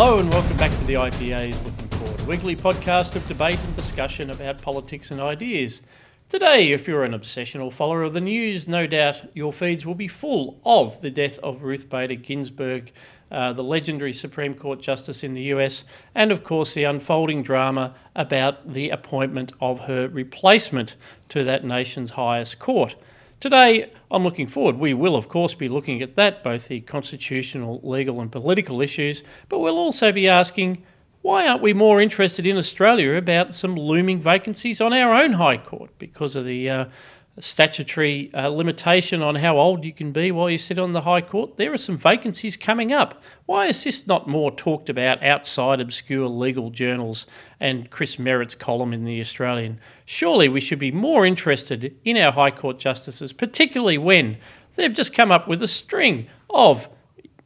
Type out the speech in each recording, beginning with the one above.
Hello and welcome back to the IPA's Looking Forward, a weekly podcast of debate and discussion about politics and ideas. Today, if you're an obsessional follower of the news, no doubt your feeds will be full of the death of Ruth Bader Ginsburg, uh, the legendary Supreme Court Justice in the US, and of course the unfolding drama about the appointment of her replacement to that nation's highest court. Today, I'm looking forward. We will, of course, be looking at that, both the constitutional, legal, and political issues, but we'll also be asking why aren't we more interested in Australia about some looming vacancies on our own High Court because of the uh, statutory uh, limitation on how old you can be while you sit on the High Court? There are some vacancies coming up. Why is this not more talked about outside obscure legal journals and Chris Merritt's column in The Australian? Surely we should be more interested in our High Court justices, particularly when they've just come up with a string of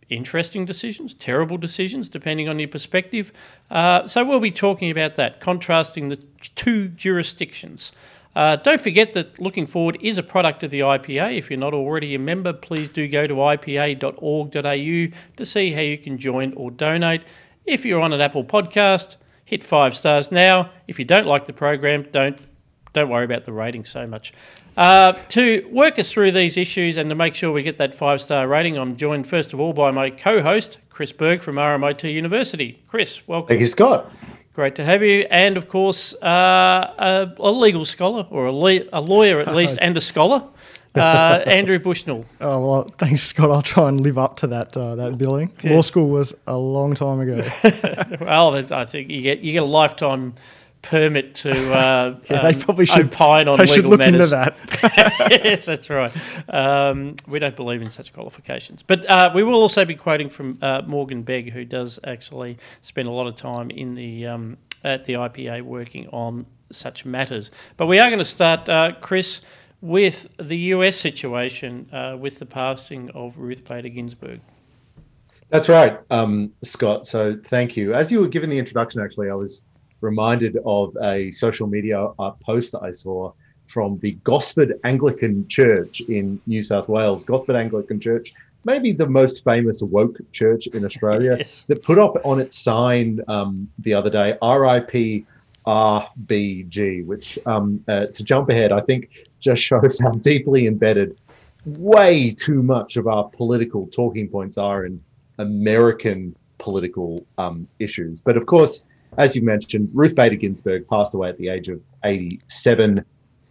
interesting decisions, terrible decisions, depending on your perspective. Uh, so we'll be talking about that, contrasting the two jurisdictions. Uh, don't forget that Looking Forward is a product of the IPA. If you're not already a member, please do go to ipa.org.au to see how you can join or donate. If you're on an Apple podcast, hit five stars now. If you don't like the program, don't don't worry about the rating so much. Uh, to work us through these issues and to make sure we get that five star rating, I'm joined first of all by my co host, Chris Berg from RMIT University. Chris, welcome. Thank you, Scott. Great to have you. And of course, uh, a, a, legal scholar, or a, le- a lawyer at least, and a scholar. Uh, Andrew Bushnell. Oh well, thanks, Scott. I'll try and live up to that uh, that billing. Yes. Law school was a long time ago. well, I think you get you get a lifetime permit to uh, yeah, they um, probably should opine on they legal should look matters. into that. yes, that's right. Um, we don't believe in such qualifications, but uh, we will also be quoting from uh, Morgan Begg, who does actually spend a lot of time in the um, at the IPA working on such matters. But we are going to start, uh, Chris, with the US situation uh, with the passing of Ruth Bader Ginsburg. That's right, um, Scott. So thank you. As you were giving the introduction, actually, I was reminded of a social media uh, post that I saw from the Gosford Anglican Church in New South Wales. Gosford Anglican Church, maybe the most famous woke church in Australia, yes. that put up on its sign um, the other day, RIP RBG, which, um, uh, to jump ahead, I think just shows how deeply embedded way too much of our political talking points are in American political um, issues. But of course, as you mentioned, Ruth Bader Ginsburg passed away at the age of 87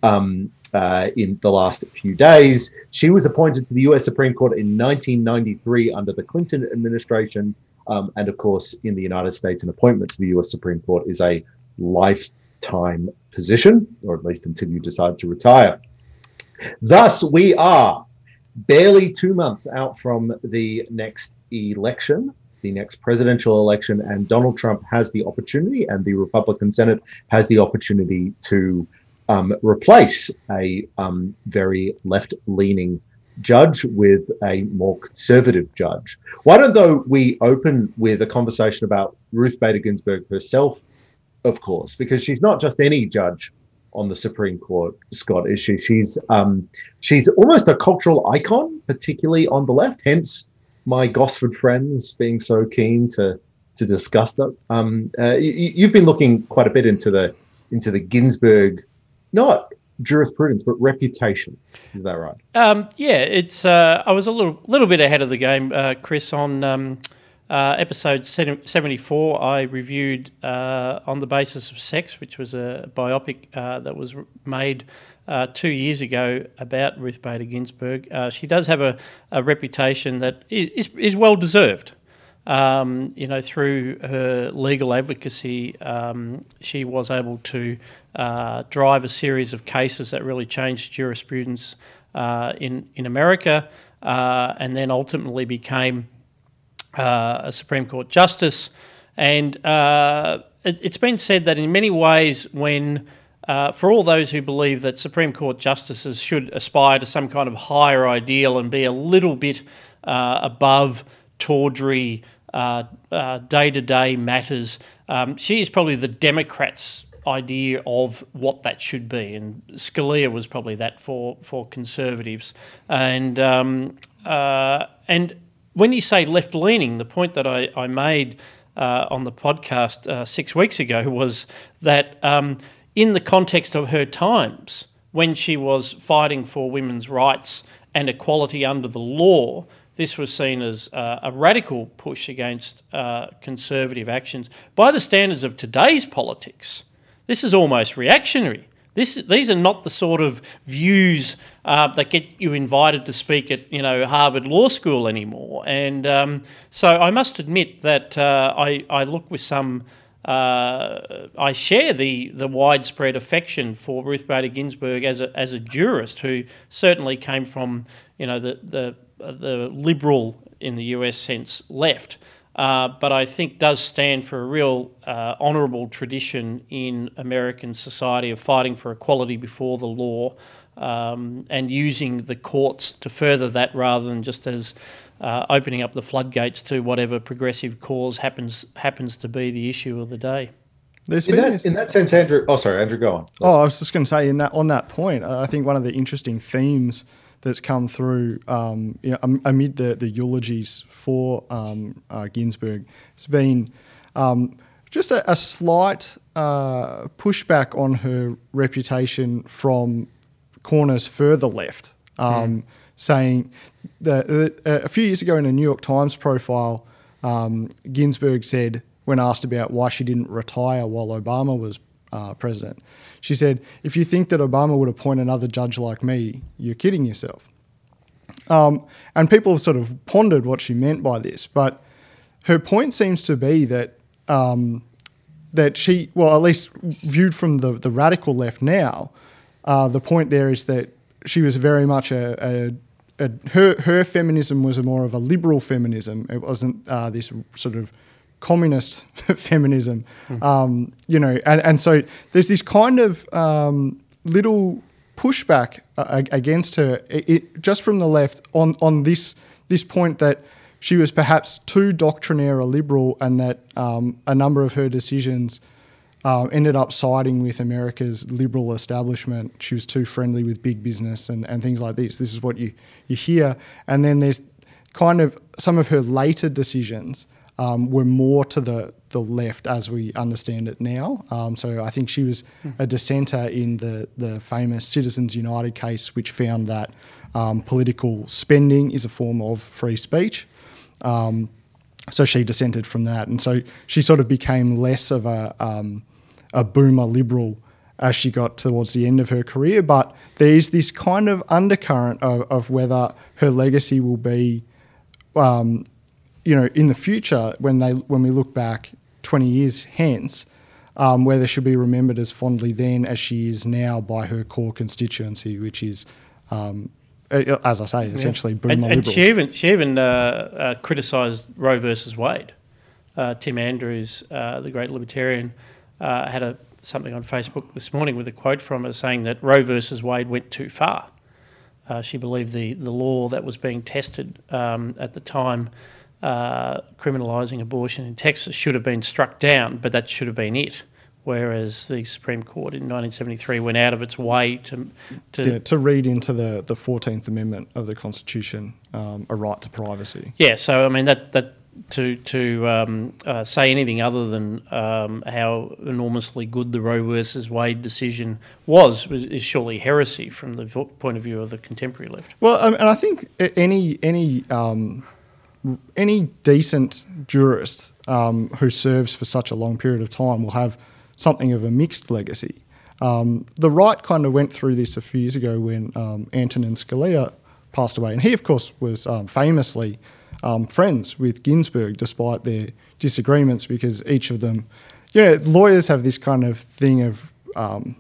um, uh, in the last few days. She was appointed to the US Supreme Court in 1993 under the Clinton administration. Um, and of course, in the United States, an appointment to the US Supreme Court is a lifetime position, or at least until you decide to retire. Thus, we are barely two months out from the next election the next presidential election, and Donald Trump has the opportunity, and the Republican Senate has the opportunity to um, replace a um, very left leaning judge with a more conservative judge. Why don't though we open with a conversation about Ruth Bader Ginsburg herself, of course, because she's not just any judge on the Supreme Court, Scott, is she? She's um, she's almost a cultural icon, particularly on the left. Hence, my Gosford friends being so keen to to discuss that. Um, uh, you, have been looking quite a bit into the into the Ginsburg, not jurisprudence but reputation. Is that right? Um, yeah, it's. Uh, I was a little little bit ahead of the game, uh, Chris. On um, uh, episode seventy four, I reviewed uh, on the basis of sex, which was a biopic uh, that was made uh, two years ago about Ruth Bader Ginsburg. Uh, she does have a, a reputation that is, is well deserved. Um, you know, through her legal advocacy, um, she was able to uh, drive a series of cases that really changed jurisprudence uh, in in America, uh, and then ultimately became uh, a Supreme Court justice. And it, has been said that in many ways, when uh, for all those who believe that Supreme Court justices should aspire to some kind of higher ideal and be a little bit uh, above tawdry day to day matters, um, she is probably the Democrats' idea of what that should be. And Scalia was probably that for, for conservatives. And, um, uh, and when you say left leaning, the point that I, I made uh, on the podcast uh, six weeks ago was that um, in the context of her times, when she was fighting for women's rights and equality under the law, this was seen as uh, a radical push against uh, conservative actions. By the standards of today's politics, this is almost reactionary. This, these are not the sort of views uh, that get you invited to speak at you know Harvard Law School anymore. And um, so I must admit that uh, I, I look with some uh, I share the, the widespread affection for Ruth Bader Ginsburg as a, as a jurist who certainly came from you know the, the, the liberal in the US sense left, uh, but I think does stand for a real uh, honourable tradition in American society of fighting for equality before the law um, and using the courts to further that rather than just as uh, opening up the floodgates to whatever progressive cause happens happens to be the issue of the day. In that, in that, sense, Andrew. Oh, sorry, Andrew. Go on. Oh, I was just going to say in that on that point, I think one of the interesting themes that's come through um, you know, amid the, the eulogies for um, uh, Ginsburg has been um, just a, a slight uh, pushback on her reputation from corners further left. Mm saying that a few years ago in a New York Times profile, um, Ginsburg said, when asked about why she didn't retire while Obama was uh, president, she said, If you think that Obama would appoint another judge like me, you're kidding yourself. Um, and people have sort of pondered what she meant by this, but her point seems to be that. Um, that she, well, at least viewed from the, the radical left now, uh, the point there is that she was very much a a, her her feminism was a more of a liberal feminism. It wasn't uh, this sort of communist feminism, mm. um, you know. And, and so there's this kind of um, little pushback uh, against her, it, it, just from the left, on on this this point that she was perhaps too doctrinaire a liberal, and that um, a number of her decisions uh, ended up siding with America's liberal establishment. She was too friendly with big business and, and things like this. This is what you, you hear. And then there's kind of some of her later decisions um, were more to the, the left as we understand it now. Um, so I think she was a dissenter in the, the famous Citizens United case, which found that um, political spending is a form of free speech. Um, so she dissented from that. And so she sort of became less of a um, a boomer liberal as she got towards the end of her career. But there's this kind of undercurrent of, of whether her legacy will be, um, you know, in the future when they when we look back 20 years hence, um, whether she'll be remembered as fondly then as she is now by her core constituency, which is. Um, as I say, essentially, yeah. boomer and, and liberals. she even she even uh, uh, criticised Roe versus Wade. Uh, Tim Andrews, uh, the great libertarian, uh, had a something on Facebook this morning with a quote from her saying that Roe versus Wade went too far. Uh, she believed the, the law that was being tested um, at the time, uh, criminalising abortion in Texas, should have been struck down, but that should have been it. Whereas the Supreme Court in 1973 went out of its way to to, yeah, to read into the, the 14th Amendment of the Constitution um, a right to privacy. Yeah, so I mean that that to to um, uh, say anything other than um, how enormously good the Roe versus Wade decision was, is surely heresy from the point of view of the contemporary left. Well, um, and I think any any um, any decent jurist um, who serves for such a long period of time will have something of a mixed legacy. Um, the right kind of went through this a few years ago when Antonin Scalia passed away, and he, of course, was famously um, friends with Ginsburg despite their disagreements because each of them, you know, lawyers have this kind of thing of um,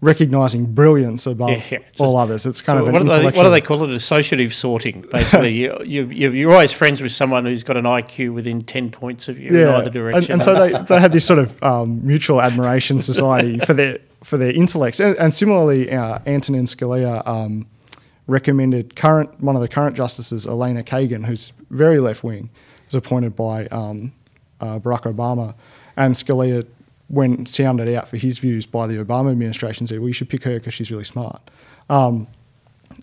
recognizing brilliance above yeah, yeah. all others. It's kind so of what, do they, what do they call it? Associative sorting. Basically, you, you, you're always friends with someone who's got an IQ within ten points of you yeah. in either direction. And, and so they, they had this sort of um, mutual admiration society for their for their intellects. And, and similarly, uh, Antonin Scalia. Um, recommended current one of the current justices, Elena Kagan, who's very left wing, was appointed by um, uh, Barack Obama, and Scalia, when sounded out for his views by the Obama administration, said, "Well, you should pick her because she's really smart." Um,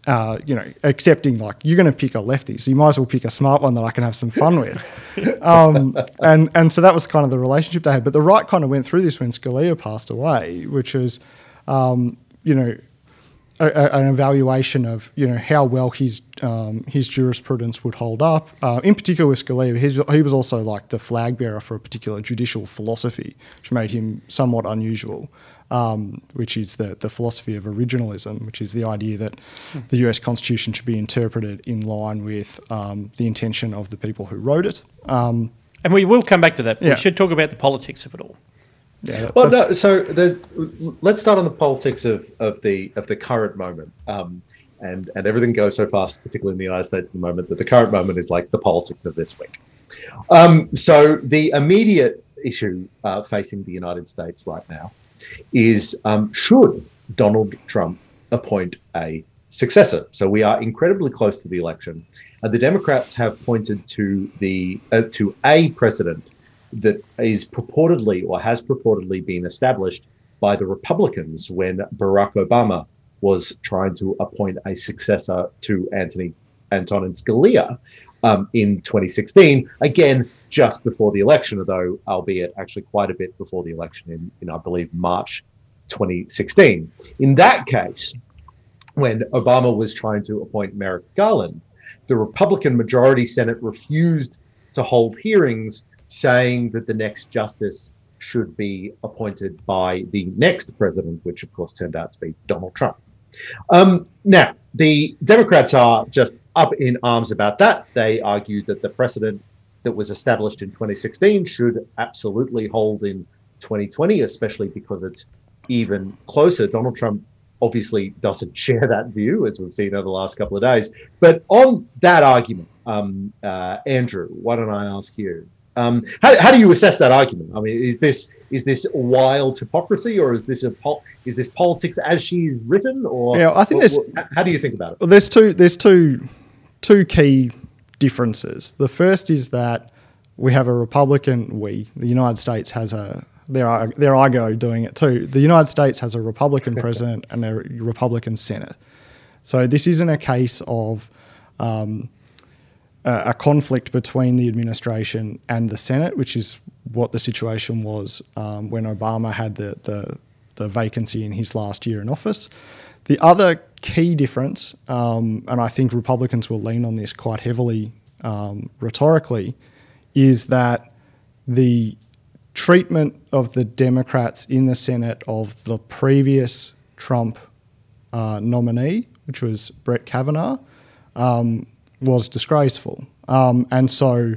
uh, you know, accepting like you're going to pick a lefty, so you might as well pick a smart one that I can have some fun with. um, and and so that was kind of the relationship they had. But the right kind of went through this when Scalia passed away, which is, um, you know, a, a, an evaluation of you know how well his um, his jurisprudence would hold up. Uh, in particular with Scalia, his, he was also like the flag bearer for a particular judicial philosophy, which made him somewhat unusual. Um, which is the, the philosophy of originalism, which is the idea that the US Constitution should be interpreted in line with um, the intention of the people who wrote it. Um, And we will come back to that. Yeah. We should talk about the politics of it all. Yeah, Well, no. So let's start on the politics of, of the of the current moment, um, and and everything goes so fast, particularly in the United States at the moment, that the current moment is like the politics of this week. Um, so the immediate issue uh, facing the United States right now is um, should Donald Trump appoint a successor? So we are incredibly close to the election, and the Democrats have pointed to the uh, to a precedent that is purportedly or has purportedly been established by the Republicans when Barack Obama was trying to appoint a successor to Anthony Antonin Scalia um, in 2016. Again, just before the election, although albeit actually quite a bit before the election in, in I believe March 2016. In that case, when Obama was trying to appoint Merrick Garland, the Republican majority Senate refused to hold hearings saying that the next justice should be appointed by the next president, which of course turned out to be Donald Trump. Um, now, the Democrats are just up in arms about that. They argue that the precedent that was established in 2016 should absolutely hold in 2020, especially because it's even closer. Donald Trump obviously doesn't share that view, as we've seen over the last couple of days. But on that argument, um, uh, Andrew, why don't I ask you? Um, how, how do you assess that argument? I mean, is this is this wild hypocrisy, or is this a pol- is this politics as she's written, or Yeah, I think or- or- how do you think about it? Well, there's two. There's two, two key differences. The first is that we have a Republican. We, the United States, has a. There are there I go doing it too. The United States has a Republican president and a Republican Senate. So this isn't a case of um, a, conflict between the administration and the Senate, which is what the situation was um, when Obama had the, the the vacancy in his last year in office. The other key difference, um, and I think Republicans will lean on this quite heavily um, rhetorically, is that the treatment of the Democrats in the Senate of the previous Trump uh, nominee, which was Brett Kavanaugh, um, was disgraceful. Um, and so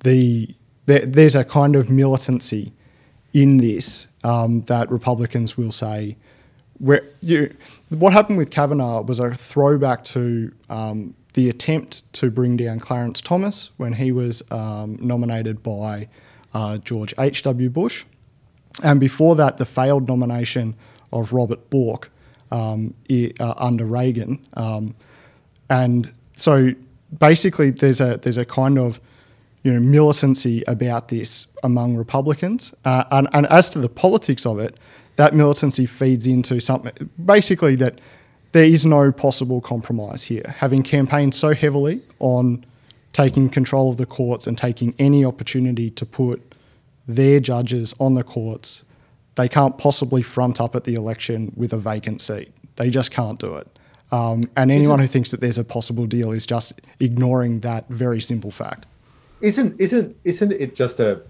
the there, there's a kind of militancy in this um, that Republicans will say, where you, what happened with Kavanaugh was a throwback to um, the attempt to bring down Clarence Thomas when he was um, nominated by uh, George H.W. Bush. And before that, the failed nomination of Robert Bork um, uh, under Reagan. Um, and so basically, there's a, there's a kind of you know, militancy about this among Republicans. Uh, and, and as to the politics of it, that militancy feeds into something basically that there is no possible compromise here. Having campaigned so heavily on taking control of the courts and taking any opportunity to put their judges on the courts, they can't possibly front up at the election with a vacant seat. They just can't do it. Um, and anyone who thinks that there's a possible deal is just ignoring that very simple fact. Isn't isn't isn't it just a?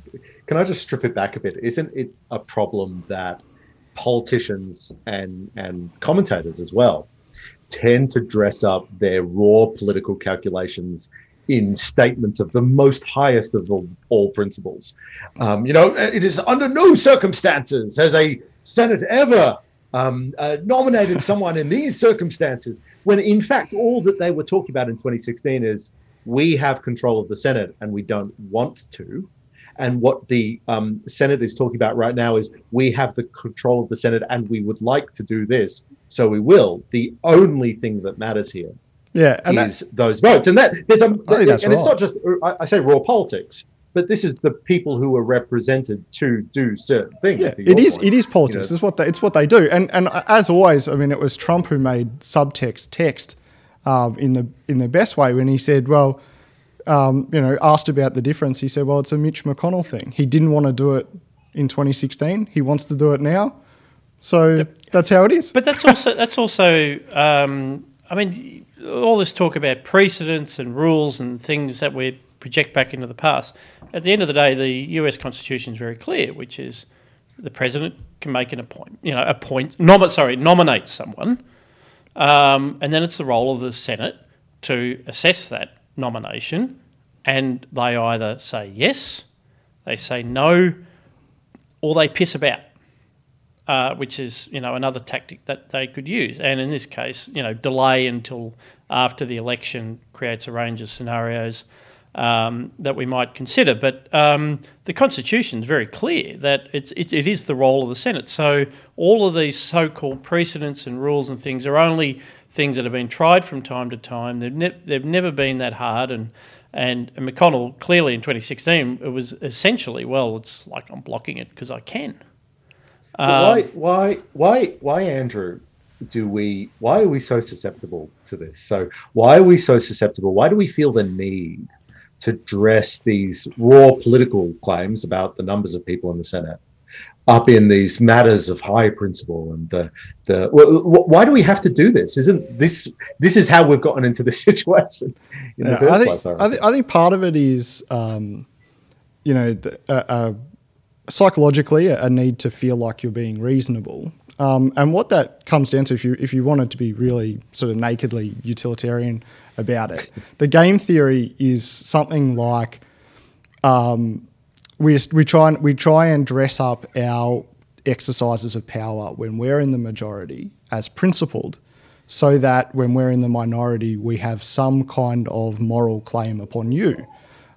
Can I just strip it back a bit? Isn't it a problem that politicians and and commentators as well tend to dress up their raw political calculations in statements of the most highest of all, all principles. Um, you know, it is under no circumstances has a Senate ever um, uh, nominated someone in these circumstances, when in fact all that they were talking about in 2016 is we have control of the Senate and we don't want to. And what the um, Senate is talking about right now is we have the control of the Senate and we would like to do this, so we will. The only thing that matters here Yeah, and is those votes. And that there's a and it's not just I, I say raw politics, but this is the people who are represented to do certain things. Yeah, it is. point. It is politics. You know, It's what they, it's what they do. And and as always, I mean, it was Trump who made subtext text um, in the in the best way when he said, "Well, um, you know, asked about the difference, he said, "Well, it's a Mitch McConnell thing. He didn't want to do it in 2016. He wants to do it now. So that's how it is." But that's also that's also. Um, I mean, all this talk about precedents and rules and things that we project back into the past. At the end of the day, the U.S. Constitution is very clear, which is the president can make an appoint, you know, appoint, nom- sorry, nominate someone, um, and then it's the role of the Senate to assess that nomination, and they either say yes, they say no, or they piss about. Uh, which is you know another tactic that they could use, and in this case, you know, delay until after the election creates a range of scenarios um, that we might consider. But um, the Constitution is very clear that it's, it's, it is the role of the Senate. So all of these so-called precedents and rules and things are only things that have been tried from time to time. They've, ne- they've never been that hard. And, and, and McConnell clearly in 2016 it was essentially well, it's like I'm blocking it because I can. Um, why, why, why, why, Andrew? do we why are we so susceptible to this so why are we so susceptible why do we feel the need to dress these raw political claims about the numbers of people in the Senate up in these matters of high principle and the the why do we have to do this? Isn't this this is how we've gotten into this situation in yeah, the first I think, place I, I, think, I think part of it is um, you know the, uh, uh, psychologically a need to feel like you're being reasonable. Um, and what that comes down to if you if you wanted to be really sort of nakedly utilitarian about it. The game theory is something like um, we we try and we try and dress up our exercises of power when we're in the majority as principled, so that when we're in the minority, we have some kind of moral claim upon you,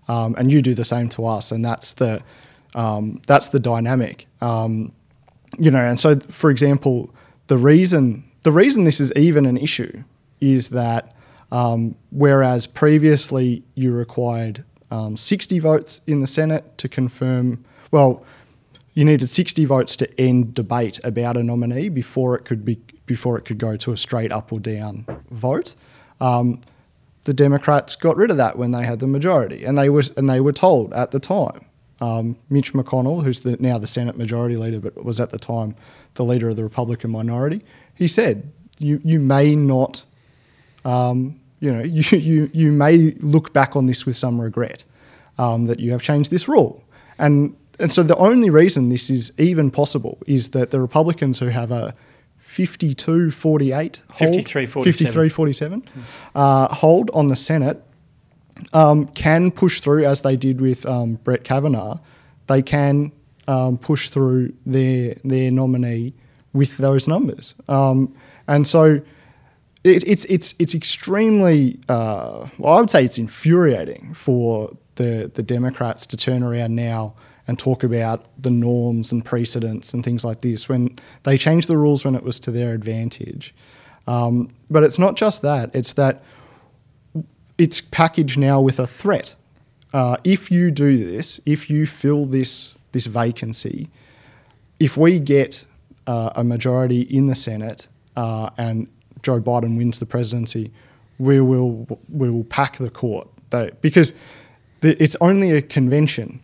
um, and you do the same to us, and that's the um, that's the dynamic. Um, you know, and so for example, the reason the reason this is even an issue is that um, whereas previously you required um, 60 votes in the Senate to confirm, well, you needed 60 votes to end debate about a nominee before it could be before it could go to a straight up or down vote. Um, the Democrats got rid of that when they had the majority, and they was and they were told at the time. Um, Mitch McConnell, who's the, now the Senate Majority Leader, but was at the time the leader of the Republican minority, he said, "You you may not um, you know, you, you, you may look back on this with some regret um, that you have changed this rule. And, and so the only reason this is even possible is that the Republicans who have a 52 48 hold, 53 47, 53, 47 uh, hold on the Senate um, can push through, as they did with um, Brett Kavanaugh, they can um, push through their, their nominee with those numbers. Um, and so it, it's it's it's extremely uh, well, I would say it's infuriating for the the Democrats to turn around now and talk about the norms and precedents and things like this when they changed the rules when it was to their advantage. Um, but it's not just that; it's that it's packaged now with a threat. Uh, if you do this, if you fill this this vacancy, if we get uh, a majority in the Senate uh, and Joe Biden wins the presidency, we will we will pack the court they, because the, it's only a convention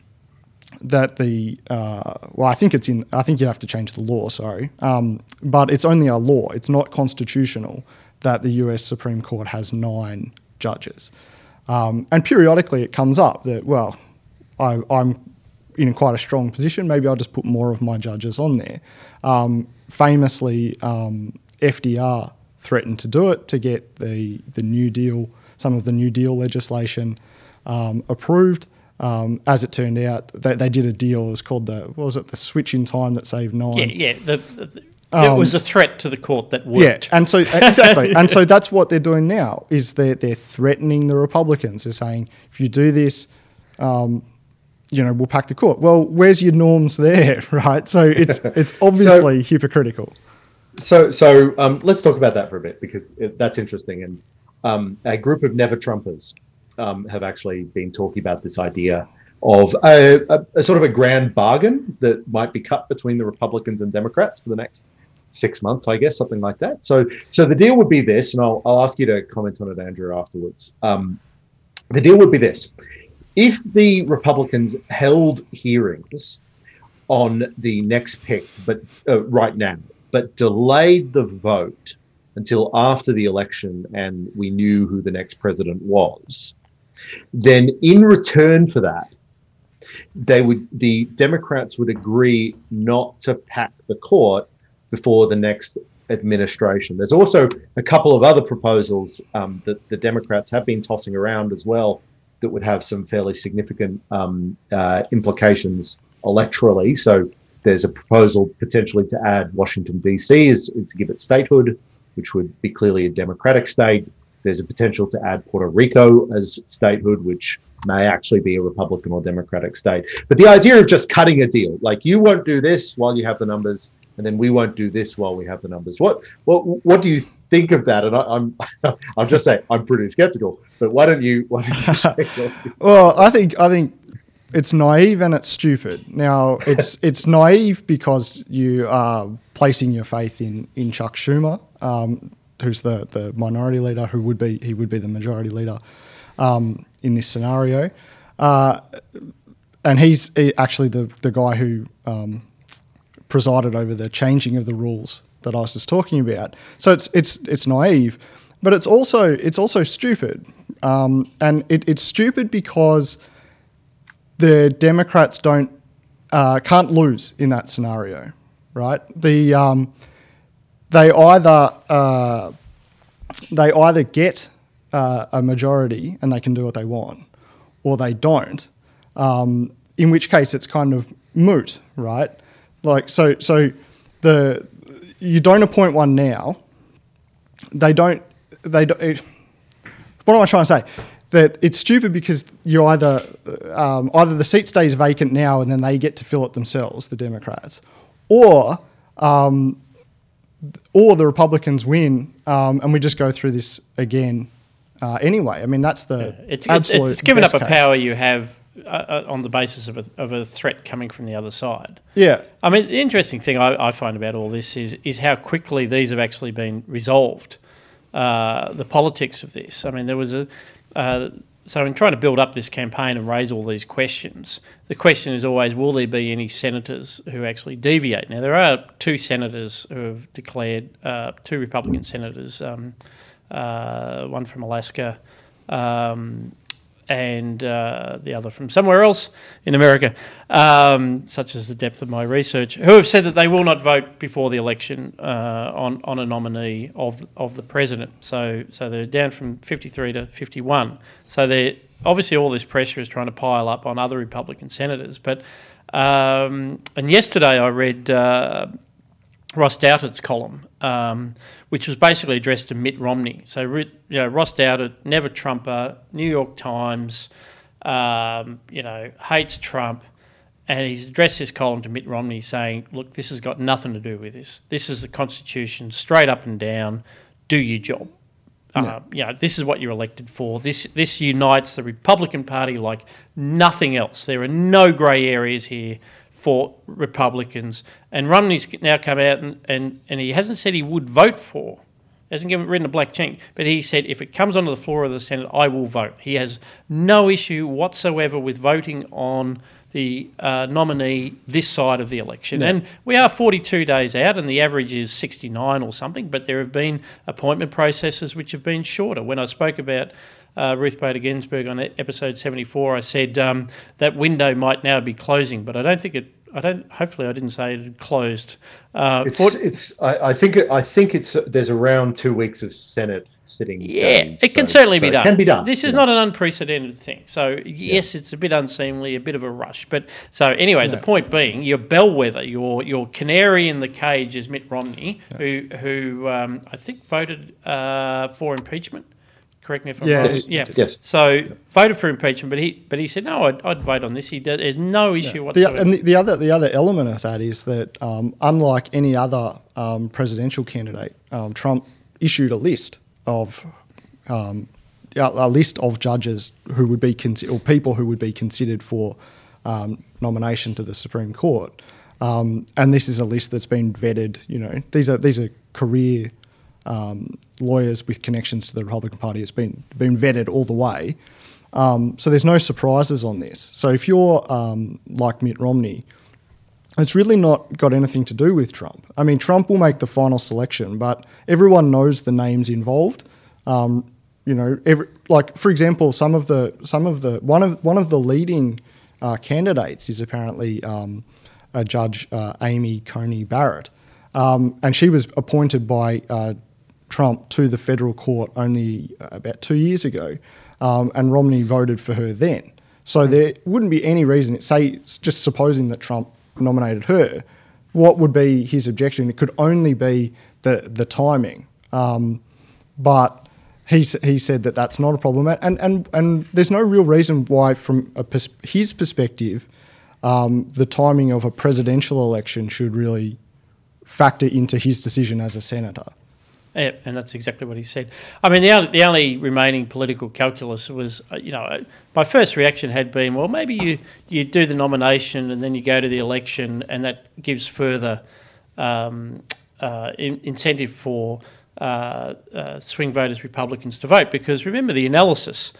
that the uh, well, I think it's in. I think you have to change the law. Sorry, um, but it's only a law. It's not constitutional that the U.S. Supreme Court has nine judges, um, and periodically it comes up that well, I, am in quite a strong position. Maybe I'll just put more of my judges on there. Um, famously, um, FDR threatened to do it to get the, the New Deal, some of the New Deal legislation um, approved. Um, as it turned out, they, they, did a deal. It was called the what was it? The switch in time that saved nine. Yeah, yeah. The, the, um, it was a threat to the court that worked. Yeah, and so exactly, and so that's what they're doing now. Is they're they're threatening the Republicans. They're saying if you do this, um, you know, we'll pack the court. Well, where's your norms there, right? So it's it's obviously so, hypocritical so so um, let's talk about that for a bit because it, that's interesting. And um, a group of never Trumpers um, have actually been talking about this idea of a, a, a, sort of a grand bargain that might be cut between the Republicans and Democrats for the next six months, I guess, something like that. So so the deal would be this, and I'll I'll ask you to comment on it, Andrew, afterwards. Um, The deal would be this if the Republicans held hearings on the next pick, but uh, right now, but delayed the vote until after the election and we knew who the next president was, then in return for that, they would the Democrats would agree not to pack the court before the next administration. There's also a couple of other proposals um, that the Democrats have been tossing around as well that would have some fairly significant um, uh, implications electorally. So there's a proposal potentially to add Washington D.C. to give it statehood, which would be clearly a Democratic state. There's a potential to add Puerto Rico as statehood, which may actually be a Republican or Democratic state. But the idea of just cutting a deal, like you won't do this while you have the numbers, and then we won't do this while we have the numbers. What what what do you think of that? And I, am I'm, I'm just saying I'm pretty skeptical. But why don't you? Why don't you well, I think I think it's naive and it's stupid. Now it's it's naive because you are placing your faith in in Chuck Schumer, um, who's the the minority leader, who would be he would be the majority leader um, in this scenario. Uh, and he's actually the, the guy who um, presided over the changing of the rules that I was just talking about. So it's it's it's naive, but it's also it's also stupid, um, and it, it's stupid because the Democrats don't uh, can't lose in that scenario, right? The um, they either uh, they either get uh, a majority and they can do what they want, or they don't. Um, in which case, it's kind of moot, right? Like so, so the you don't appoint one now. They don't. They don't. What am I trying to say? That it's stupid because you either um, either the seat stays vacant now and then they get to fill it themselves, the Democrats, or um, or the Republicans win um, and we just go through this again uh, anyway. I mean, that's the yeah. it's, absolute it's, it's given up a case. power you have uh, uh, on the basis of a, of a threat coming from the other side. Yeah. I mean, the interesting thing I, I find about all this is is how quickly these have actually been resolved. Uh, the politics of this. I mean, there was a. Uh, so, in trying to build up this campaign and raise all these questions, the question is always will there be any senators who actually deviate? Now, there are two senators who have declared, uh, two Republican senators, um, uh, one from Alaska, um, and uh, the other from somewhere else in America, um, such as the depth of my research, who have said that they will not vote before the election uh, on on a nominee of of the president. So so they're down from 53 to 51. So they obviously all this pressure is trying to pile up on other Republican senators. But um, and yesterday I read. Uh, Ross Douthat's column, um, which was basically addressed to Mitt Romney. So, you know, Ross Douthat, never Trumper, New York Times, um, you know, hates Trump, and he's addressed his column to Mitt Romney saying, look, this has got nothing to do with this. This is the Constitution, straight up and down. Do your job. Uh, you know, this is what you're elected for. This this unites the Republican Party like nothing else. There are no grey areas here for Republicans. And Romney's now come out and, and, and he hasn't said he would vote for, hasn't given written a black check, but he said if it comes onto the floor of the Senate, I will vote. He has no issue whatsoever with voting on the uh, nominee this side of the election. And we are 42 days out, and the average is 69 or something, but there have been appointment processes which have been shorter. When I spoke about uh, Ruth Bader Ginsburg on episode 74, I said um, that window might now be closing, but I don't think it I don't. Hopefully, I didn't say it had closed. Uh, it's. For, it's. I, I, think. I think it's. There's around two weeks of Senate sitting. Yeah, days, it can so, certainly so be done. can be done. This is yeah. not an unprecedented thing. So yes, yeah. it's a bit unseemly, a bit of a rush. But so anyway, the point being, your bellwether, your your canary in the cage is Mitt Romney, yeah. who who um, I think voted uh, for impeachment. Correct me if I'm yeah, wrong. Yeah. Yes. So voted for impeachment, but he but he said no, I'd, I'd vote on this. He does, there's no issue yeah. whatsoever. The, and the, the, other the other element of that is that um, unlike any other um, presidential candidate, um, Trump issued a list of um, a list of judges who would be con- or people who would be considered for um, nomination to the Supreme Court. Um, and this is a list that's been vetted. You know, these are these are career um, lawyers with connections to the Republican Party. It's been been vetted all the way, Um, so there's no surprises on this. So if you're um, like Mitt Romney, it's really not got anything to do with Trump. I mean, Trump will make the final selection, but everyone knows the names involved. Um, you know, every, like for example, some of the some of the one of one of the leading uh, candidates is apparently um, a judge, uh, Amy Coney Barrett, um, and she was appointed by uh, Trump to the federal court only uh, about two years ago, um, and Romney voted for her then. So there wouldn't be any reason, say, just supposing that Trump nominated her, what would be his objection? It could only be the the timing. Um, but he, he said that that's not a problem. And, and, and there's no real reason why, from pers- his perspective, um, the timing of a presidential election should really factor into his decision as a senator. Yeah, and that's exactly what he said. I mean, the only, the only remaining political calculus was, uh, you know, uh, my first reaction had been, well, maybe you, you do the nomination and then you go to the election, and that gives further um, uh, in, incentive for uh, uh, swing voters, Republicans to vote. Because remember, the analysis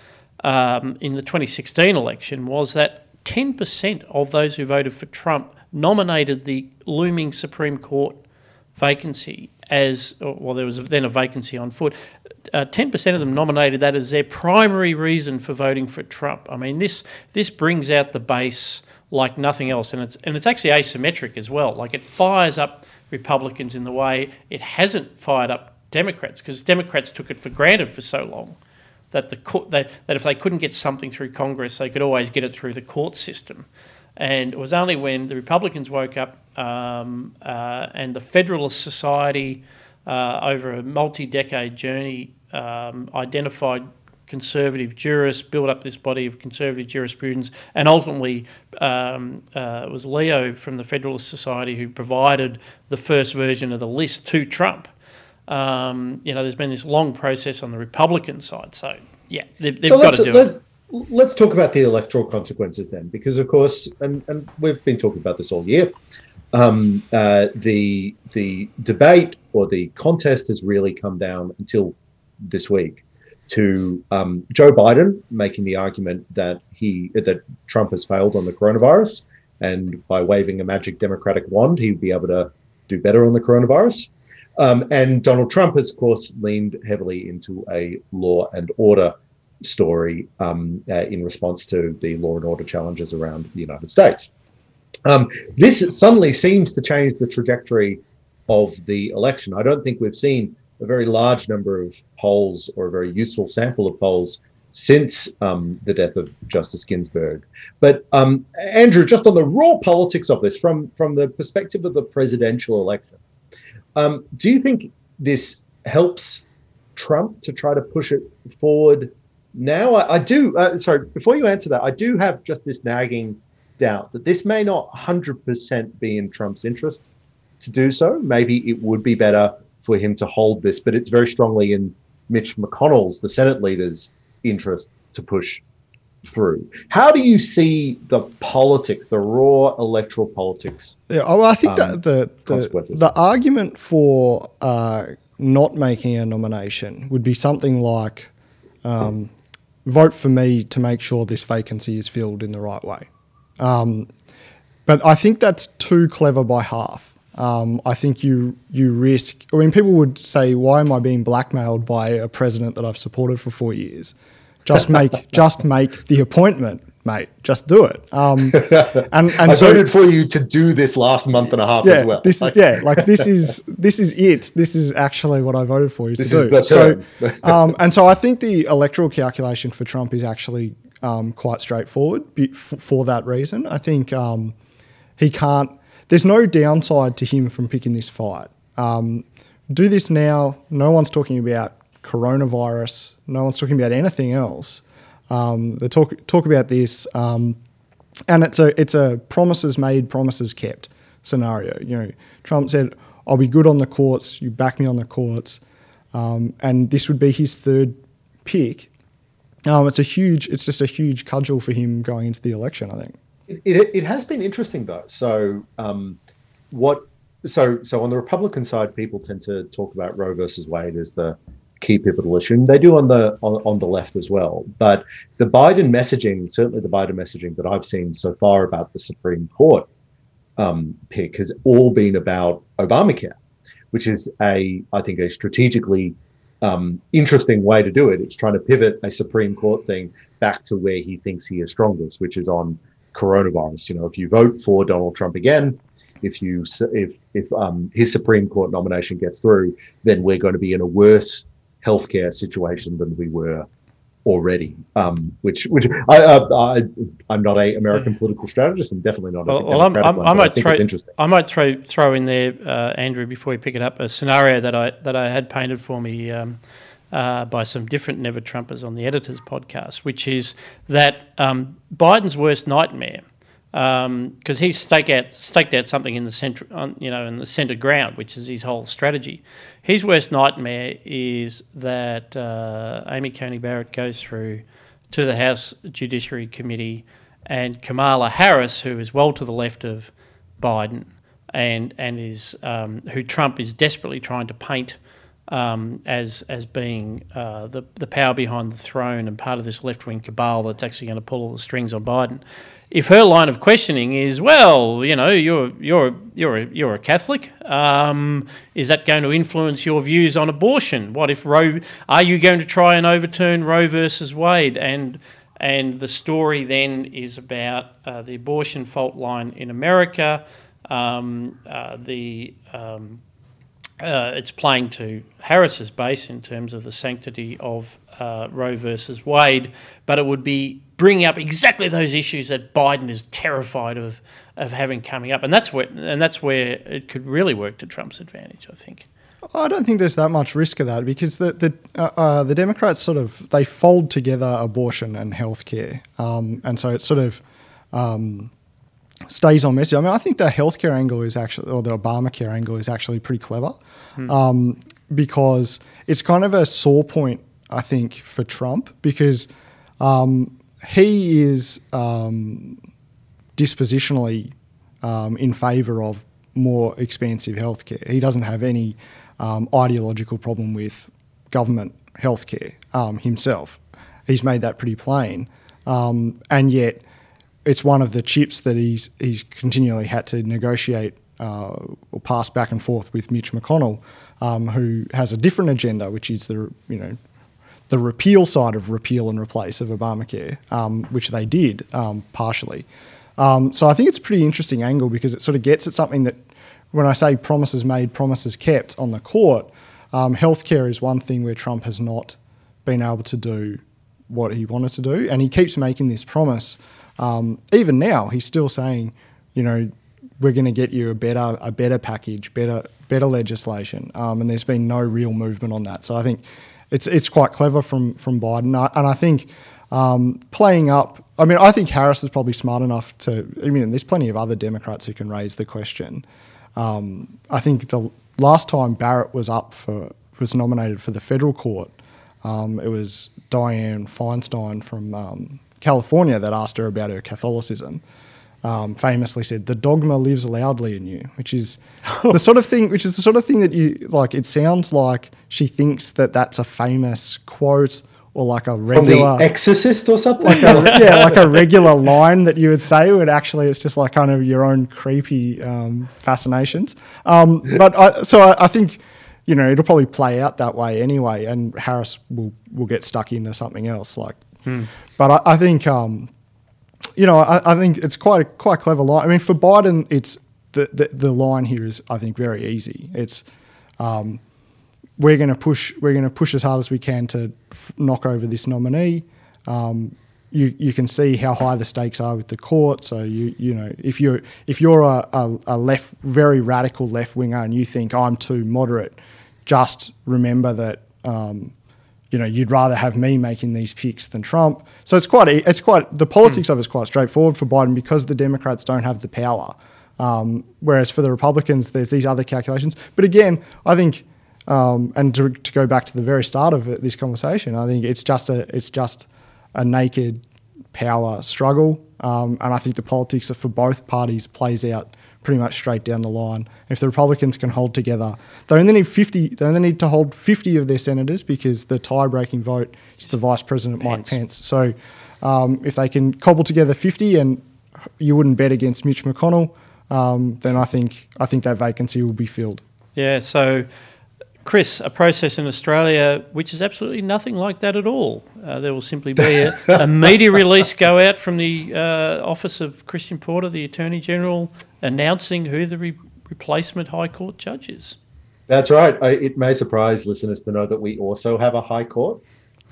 um, in the 2016 election was that 10% of those who voted for Trump nominated the looming Supreme Court vacancy as well. There was then a vacancy on foot. Uh, ten percent of them nominated that as their primary reason for voting for Trump. I mean, this this brings out the base like nothing else, and it's and it's actually asymmetric as well. Like it fires up Republicans in the way it hasn't fired up Democrats because Democrats took it for granted for so long that the court, that, that if they couldn't get something through Congress, they could always get it through the court system. And it was only when the Republicans woke up um, uh, and the Federalist Society, uh, over a multi-decade journey, um, identified conservative jurists, built up this body of conservative jurisprudence, and ultimately um, uh, it was Leo from the Federalist Society who provided the first version of the list to Trump. Um, you know, there's been this long process on the Republican side. So, yeah, they, have so got to do let, it. Let's talk about the electoral consequences then, because of course, and, and we've been talking about this all year. Um, uh, the the debate or the contest has really come down until this week to um, Joe Biden making the argument that he that Trump has failed on the coronavirus, and by waving a magic Democratic wand, he'd be able to do better on the coronavirus. Um, and Donald Trump has, of course, leaned heavily into a law and order story um, uh, in response to the law and order challenges around the United States. Um, this suddenly seems to change the trajectory of the election. I don't think we've seen a very large number of polls or a very useful sample of polls since um, the death of Justice Ginsburg. But um, Andrew, just on the raw politics of this, from from the perspective of the presidential election, um, do you think this helps Trump to try to push it forward now? I, I do. Uh, sorry, before you answer that, I do have just this nagging doubt that this may not 100% be in Trump's interest to do so. Maybe it would be better for him to hold this, but it's very strongly in Mitch McConnell's, the Senate leader's interest to push through. How do you see the politics, the raw electoral politics? Yeah, well, I think um, that the the, the argument for uh, not making a nomination would be something like um, vote for me to make sure this vacancy is filled in the right way. Um, but I think that's too clever by half. Um, I think you you risk. I mean, people would say, "Why am I being blackmailed by a president that I've supported for four years?" Just make just make the appointment, mate. Just do it. Um, and and I so, voted for you to do this last month and a half yeah, as well. This is yeah, like this is this is it. This is actually what I voted for you to do. So, um, and so I think the electoral calculation for Trump is actually um, quite straightforward for that reason. I think um, he can't. There's no downside to him from picking this fight. Um, do this now. No one's talking about coronavirus. No one's talking about anything else. Um, they talk talk about this, um, and it's a it's a promises made, promises kept scenario. You know, Trump said, "I'll be good on the courts. You back me on the courts," um, and this would be his third pick. Um, it's a huge. It's just a huge cudgel for him going into the election. I think. It, it, it has been interesting though. So um, what? So so on the Republican side, people tend to talk about Roe versus Wade as the key pivotal issue. And they do on the on, on the left as well. But the Biden messaging, certainly the Biden messaging that I've seen so far about the Supreme Court um, pick has all been about Obamacare, which is a I think a strategically um, interesting way to do it. It's trying to pivot a Supreme Court thing back to where he thinks he is strongest, which is on coronavirus. You know, if you vote for Donald Trump again, if you if if um, his Supreme Court nomination gets through, then we're going to be in a worse healthcare situation than we were already. Um, which which I, I, I am not a American political strategist and definitely not. Well, well I'm, I'm, i might throw I might throw throw in there, uh, Andrew, before we pick it up, a scenario that I that I had painted for me. Um, uh, by some different Never Trumpers on the Editors podcast, which is that um, Biden's worst nightmare because um, he's staked out, staked out something in the center, you know, in the centre ground, which is his whole strategy. His worst nightmare is that uh, Amy Coney Barrett goes through to the House Judiciary Committee, and Kamala Harris, who is well to the left of Biden, and and is um, who Trump is desperately trying to paint um, as as being uh, the the power behind the throne and part of this left wing cabal that's actually going to pull all the strings on Biden. If her line of questioning is, well, you know, you're you're you're a, you're a Catholic, um, is that going to influence your views on abortion? What if Roe? Are you going to try and overturn Roe versus Wade? And and the story then is about uh, the abortion fault line in America, um, uh, the um, uh, it's playing to Harris's base in terms of the sanctity of uh, Roe versus Wade, but it would be bringing up exactly those issues that Biden is terrified of of having coming up, and that's where and that's where it could really work to Trump's advantage, I think. I don't think there's that much risk of that because the the uh, uh, the Democrats sort of they fold together abortion and healthcare, um, and so it sort of um, stays on message. I mean, I think the healthcare angle is actually, or the Obamacare angle is actually pretty clever hmm. um, because it's kind of a sore point, I think, for Trump because um, he is um, dispositionally um, in favour of more expansive healthcare. He doesn't have any um, ideological problem with government healthcare um, himself. He's made that pretty plain. and yet, it's one of the chips that he's he's continually had to negotiate uh, or pass back and forth with Mitch McConnell, um, who has a different agenda, which is the you know the repeal side of repeal and replace of Obamacare, um, which they did um, partially. Um, so I think it's a pretty interesting angle because it sort of gets at something that, when I say promises made, promises kept on the court, um, healthcare is one thing where Trump has not been able to do what he wanted to do, and he keeps making this promise um, even now, he's still saying, you know, we're going to get you a better a better package, better better legislation, um, and there's been no real movement on that. So I think it's it's quite clever from from Biden, and I think um, playing up. I mean, I think Harris is probably smart enough to. I mean, there's plenty of other Democrats who can raise the question. Um, I think the last time Barrett was up for was nominated for the federal court, um, it was Dianne Feinstein from um, California that asked her about her Catholicism. Um, famously said, "The dogma lives loudly in you," which is the sort of thing. Which is the sort of thing that you like. It sounds like she thinks that that's a famous quote or like a regular From the Exorcist or something. Like a, yeah, like a regular line that you would say. When actually, it's just like kind of your own creepy um, fascinations. Um, but I, so I, I think you know it'll probably play out that way anyway, and Harris will will get stuck into something else like Hmm. But I, I think, um, you know, I, I, think it's quite a quite clever line. I mean, for Biden, it's the, the, the line here is I think very easy. It's um, we're going to push we're going to push as hard as we can to f- knock over this nominee. Um, you, you can see how high the stakes are with the court. So you you know if you're if you're a, a, a left very radical left winger and you think I'm too moderate, just remember that um, you know, you'd rather have me making these picks than Trump. So it's quite, it's quite, the politics mm. of it is quite straightforward for Biden because the Democrats don't have the power. Um, whereas for the Republicans, there's these other calculations. But again, I think, um, and to, to, go back to the very start of this conversation, I think it's just a, it's just a naked power struggle. Um, and I think the politics for both parties plays out pretty much straight down the line. If the Republicans can hold together, they only need 50. They only need to hold 50 of their senators because the tie-breaking vote is the Vice President Pence. Mike Pence. So um, if they can cobble together 50, and you wouldn't bet against Mitch McConnell, um, then I think I think that vacancy will be filled. Yeah. So Chris, a process in Australia which is absolutely nothing like that at all. Uh, there will simply be a, a, media release go out from the uh, office of Christian Porter, the Attorney General, announcing who the re- replacement High Court judge is. That's right. I, it may surprise listeners to know that we also have a High Court,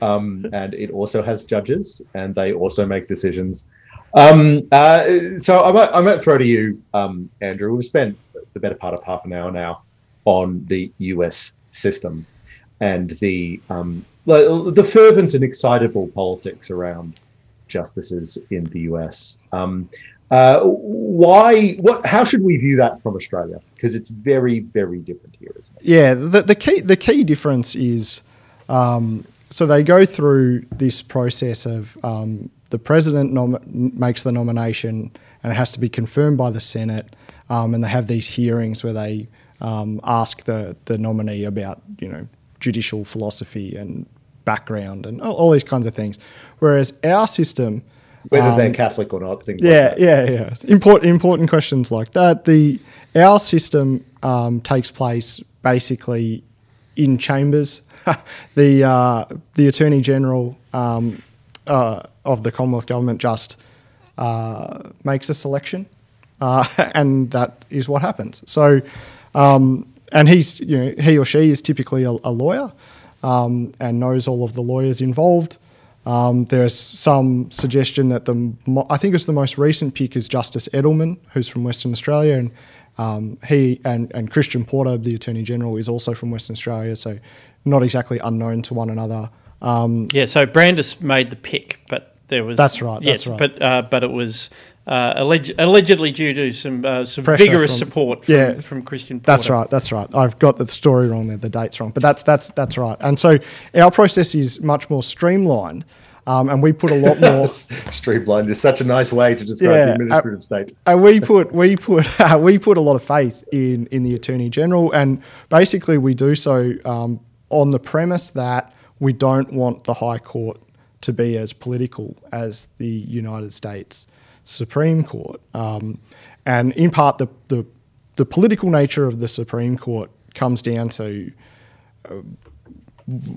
um, and it also has judges, and they also make decisions. Um, uh, so I might, I might throw to you, um, Andrew. We've spent the better part of half an hour now on the US system and the um, the fervent and excitable politics around justices in the US. Um, uh, why? What? How should we view that from Australia? Because it's very, very different here, isn't it? Yeah. The, the key the key difference is um, so they go through this process of um, the president nom- makes the nomination and it has to be confirmed by the Senate, um, and they have these hearings where they um, ask the the nominee about you know judicial philosophy and background and all, all these kinds of things. Whereas our system, whether um, they're Catholic or not, things yeah, like yeah, yeah, important important questions like that. The our system um, takes place basically in chambers. the uh, the Attorney General um, uh, of the Commonwealth Government just uh, makes a selection, uh, and that is what happens. So um, and he's, you know, he or she is typically a, a lawyer um, and knows all of the lawyers involved. Um, there's some suggestion that the, I think it's the most recent pick is Justice Edelman, who's from Western Australia, and um, he and, and Christian Porter, the Attorney General, is also from Western Australia, so not exactly unknown to one another. Um, yeah, so Brandis made the pick, but there was that's right. Yes, right. but uh, but it was uh, alleged, allegedly due to some uh, some vigorous from, support from, yeah, from Christian. Porter. That's right. That's right. I've got the story wrong there, the dates wrong, but that's that's that's right. And so our process is much more streamlined. Um, and we put a lot more streamlined is such a nice way to describe yeah, the administrative uh, state. And we put we put uh, we put a lot of faith in in the attorney general, and basically we do so um, on the premise that we don't want the High Court to be as political as the United States Supreme Court. Um, and in part, the, the, the, political nature of the Supreme Court comes down to, uh,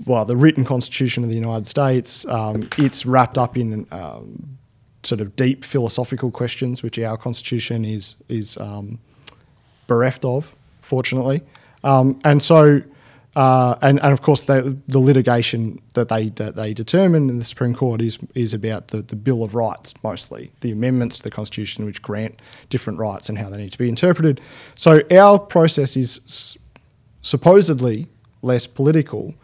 well, the written Constitution of the United States. Um, it's wrapped up in um, sort of deep philosophical questions, which our Constitution is, is um, bereft of, fortunately. Um, and so uh, and, and of course, the, the litigation that they that they determine in the Supreme Court is is about the, the Bill of Rights mostly, the amendments to the Constitution which grant different rights and how they need to be interpreted. So our process is supposedly less political,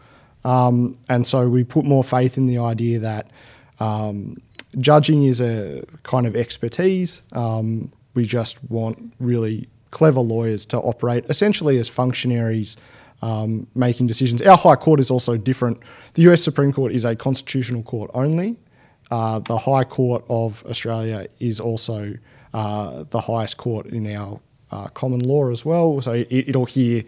um, and so we put more faith in the idea that um, judging is a kind of expertise. Um, we just want really clever lawyers to operate essentially as functionaries um, making decisions. Our High Court is also different. The US Supreme Court is a constitutional court only. Uh, the High Court of Australia is also uh, the highest court in our uh, common law as well. So it, will hear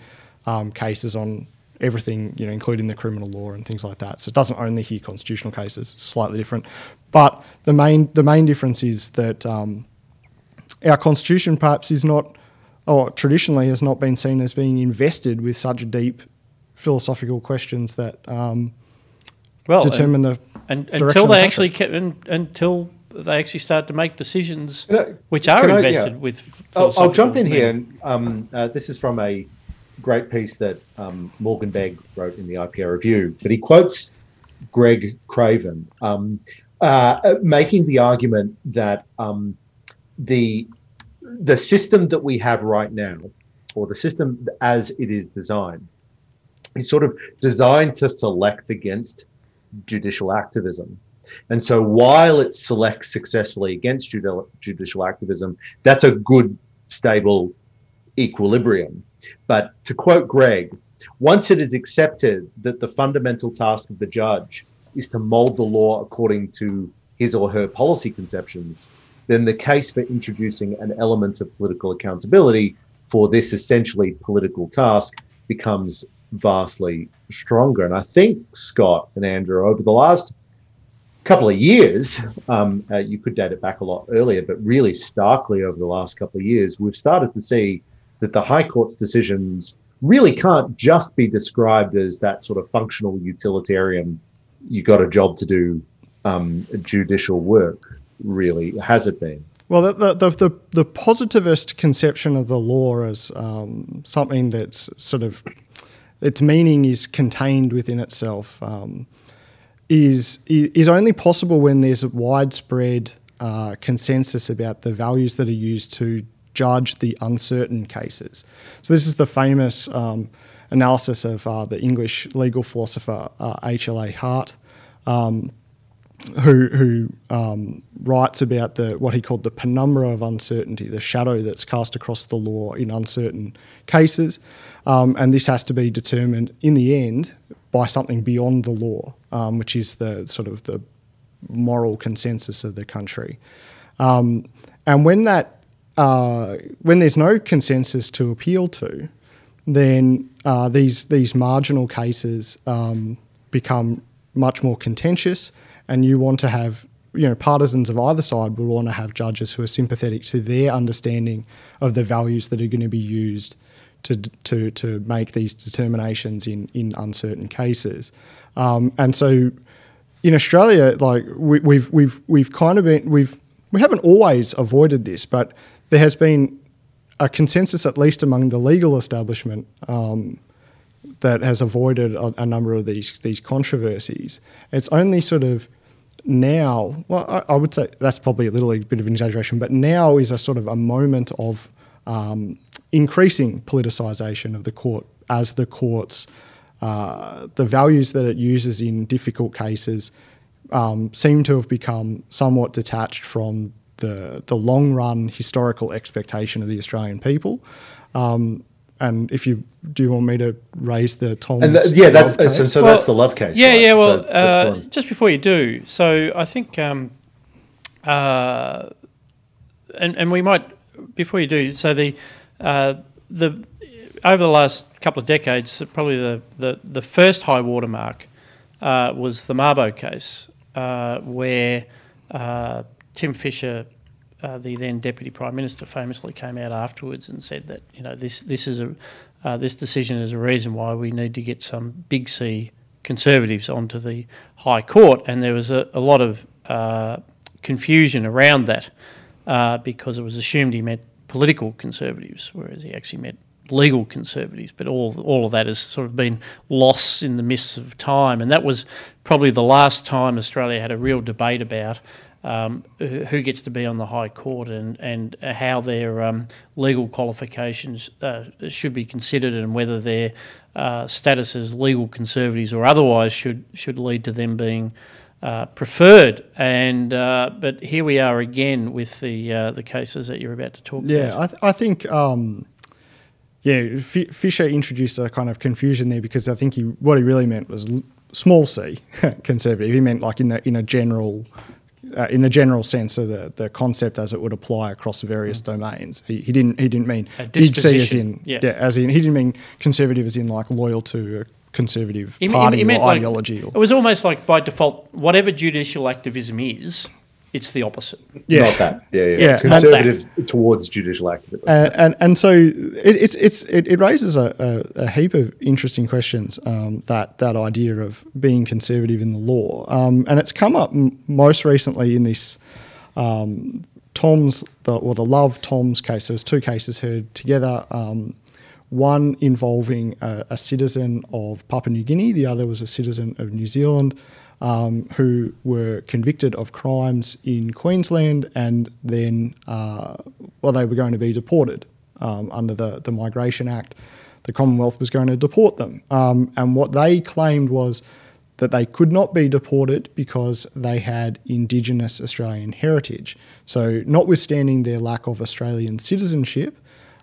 um, cases on everything, you know, including the criminal law and things like that. So it doesn't only hear constitutional cases, slightly different. But the main the main difference is that um, our constitution perhaps is not or traditionally has not been seen as being invested with such deep philosophical questions that um, well, determine and, the and until they the actually ke- and, until they actually start to make decisions I, which are invested I, yeah. with. I'll, I'll, jump in here. And, um, uh, this is from a great piece that um, Morgan Begg wrote in the IPA Review, but he quotes Greg Craven um, uh, making the argument that um, the the system that we have right now, or the system as it is designed, is sort of designed to select against judicial activism. And so while it selects successfully against judicial activism, that's a good, stable equilibrium. But to quote Greg, once it is accepted that the fundamental task of the judge is to mold the law according to his or her policy conceptions, then the case for introducing an element of political accountability for this essentially political task becomes vastly stronger. And I think Scott and Andrew, over the last couple of years, um, uh, you could date it back a lot earlier, but really starkly over the last couple of years, we've started to see that the High Court's decisions really can't just be described as that sort of functional utilitarian, you got a job to do um, judicial work, really, has it been? Well, the, the, the, the, positivist conception of the law as um, something that's sort of its meaning is contained within itself um, is is only possible when there's a widespread uh, consensus about the values that are used to judge the uncertain cases. So this is the famous um, analysis of uh, the English legal philosopher H.L.A. Uh, Hart. Um, who who um, writes about the what he called the penumbra of uncertainty, the shadow that's cast across the law in uncertain cases, um, and this has to be determined in the end by something beyond the law, um, which is the sort of the moral consensus of the country. Um, and when that uh, when there's no consensus to appeal to, then uh, these these marginal cases um, become much more contentious and you want to have you know partisans of either side will want to have judges who are sympathetic to their understanding of the values that are going to be used to to to make these determinations in in uncertain cases, um, and so in Australia, like we, we've we've we've kind of been we've we haven't always avoided this, but there has been a consensus, at least among the legal establishment, um, that has avoided a, a, number of these these controversies. It's only sort of now, well, I, I, would say that's probably a little bit of an exaggeration, but now is a sort of a moment of um, increasing politicisation of the court as the courts, uh, the values that it uses in difficult cases um, seem to have become somewhat detached from the, the long run historical expectation of the Australian people. Um, and if you do you want me to raise the Tom? yeah, that, so, so well, that's the love case. Yeah, right? yeah. Well, so uh, just before you do, so I think, um, uh, and and we might before you do. So the uh, the over the last couple of decades, probably the the, the first high watermark uh, was the Mabo case, uh, where uh, Tim Fischer uh, the then deputy prime minister famously came out afterwards and said that you know this this is a uh, this decision is a reason why we need to get some big C conservatives onto the High Court, and there was a, a lot of uh, confusion around that uh, because it was assumed he meant political conservatives, whereas he actually meant legal conservatives. But all all of that has sort of been lost in the mists of time, and that was probably the last time Australia had a real debate about um, who gets to be on the High Court and, and how their um, legal qualifications uh, should be considered and whether their uh, status as legal conservatives or otherwise should should lead to them being uh, preferred. And uh, but here we are again with the uh, the cases that you're about to talk yeah, about. Yeah, I, th- I think. Um yeah, F- Fischer introduced a kind of confusion there because I think he what he really meant was small c conservative. He meant like in the in a general uh, in the general sense of the, the concept as it would apply across various mm. domains. He, he didn't he didn't mean big C as in yeah. yeah. as in he didn't mean conservative as in like loyal to a conservative he, party he, he or ideology. Like, or, it was almost like by default, whatever judicial activism is, it's the opposite. Yeah, not that. Yeah, yeah. yeah. Conservative towards judicial activism. Uh, and and so it, it's it's it, it raises a, a, a, heap of interesting questions. Um, that that idea of being conservative in the law, um, and it's come up m- most recently in this. Um, Thoms the, or the Love Thoms case. There was two cases heard together. Um, one involving a, a, citizen of Papua New Guinea, the other was a citizen of New Zealand um, who were convicted of crimes in Queensland and then, uh, well, they were going to be deported um, under the, the Migration Act. The Commonwealth was going to deport them. Um, and what they claimed was that they could not be deported because they had Indigenous Australian heritage. So, notwithstanding their lack of Australian citizenship,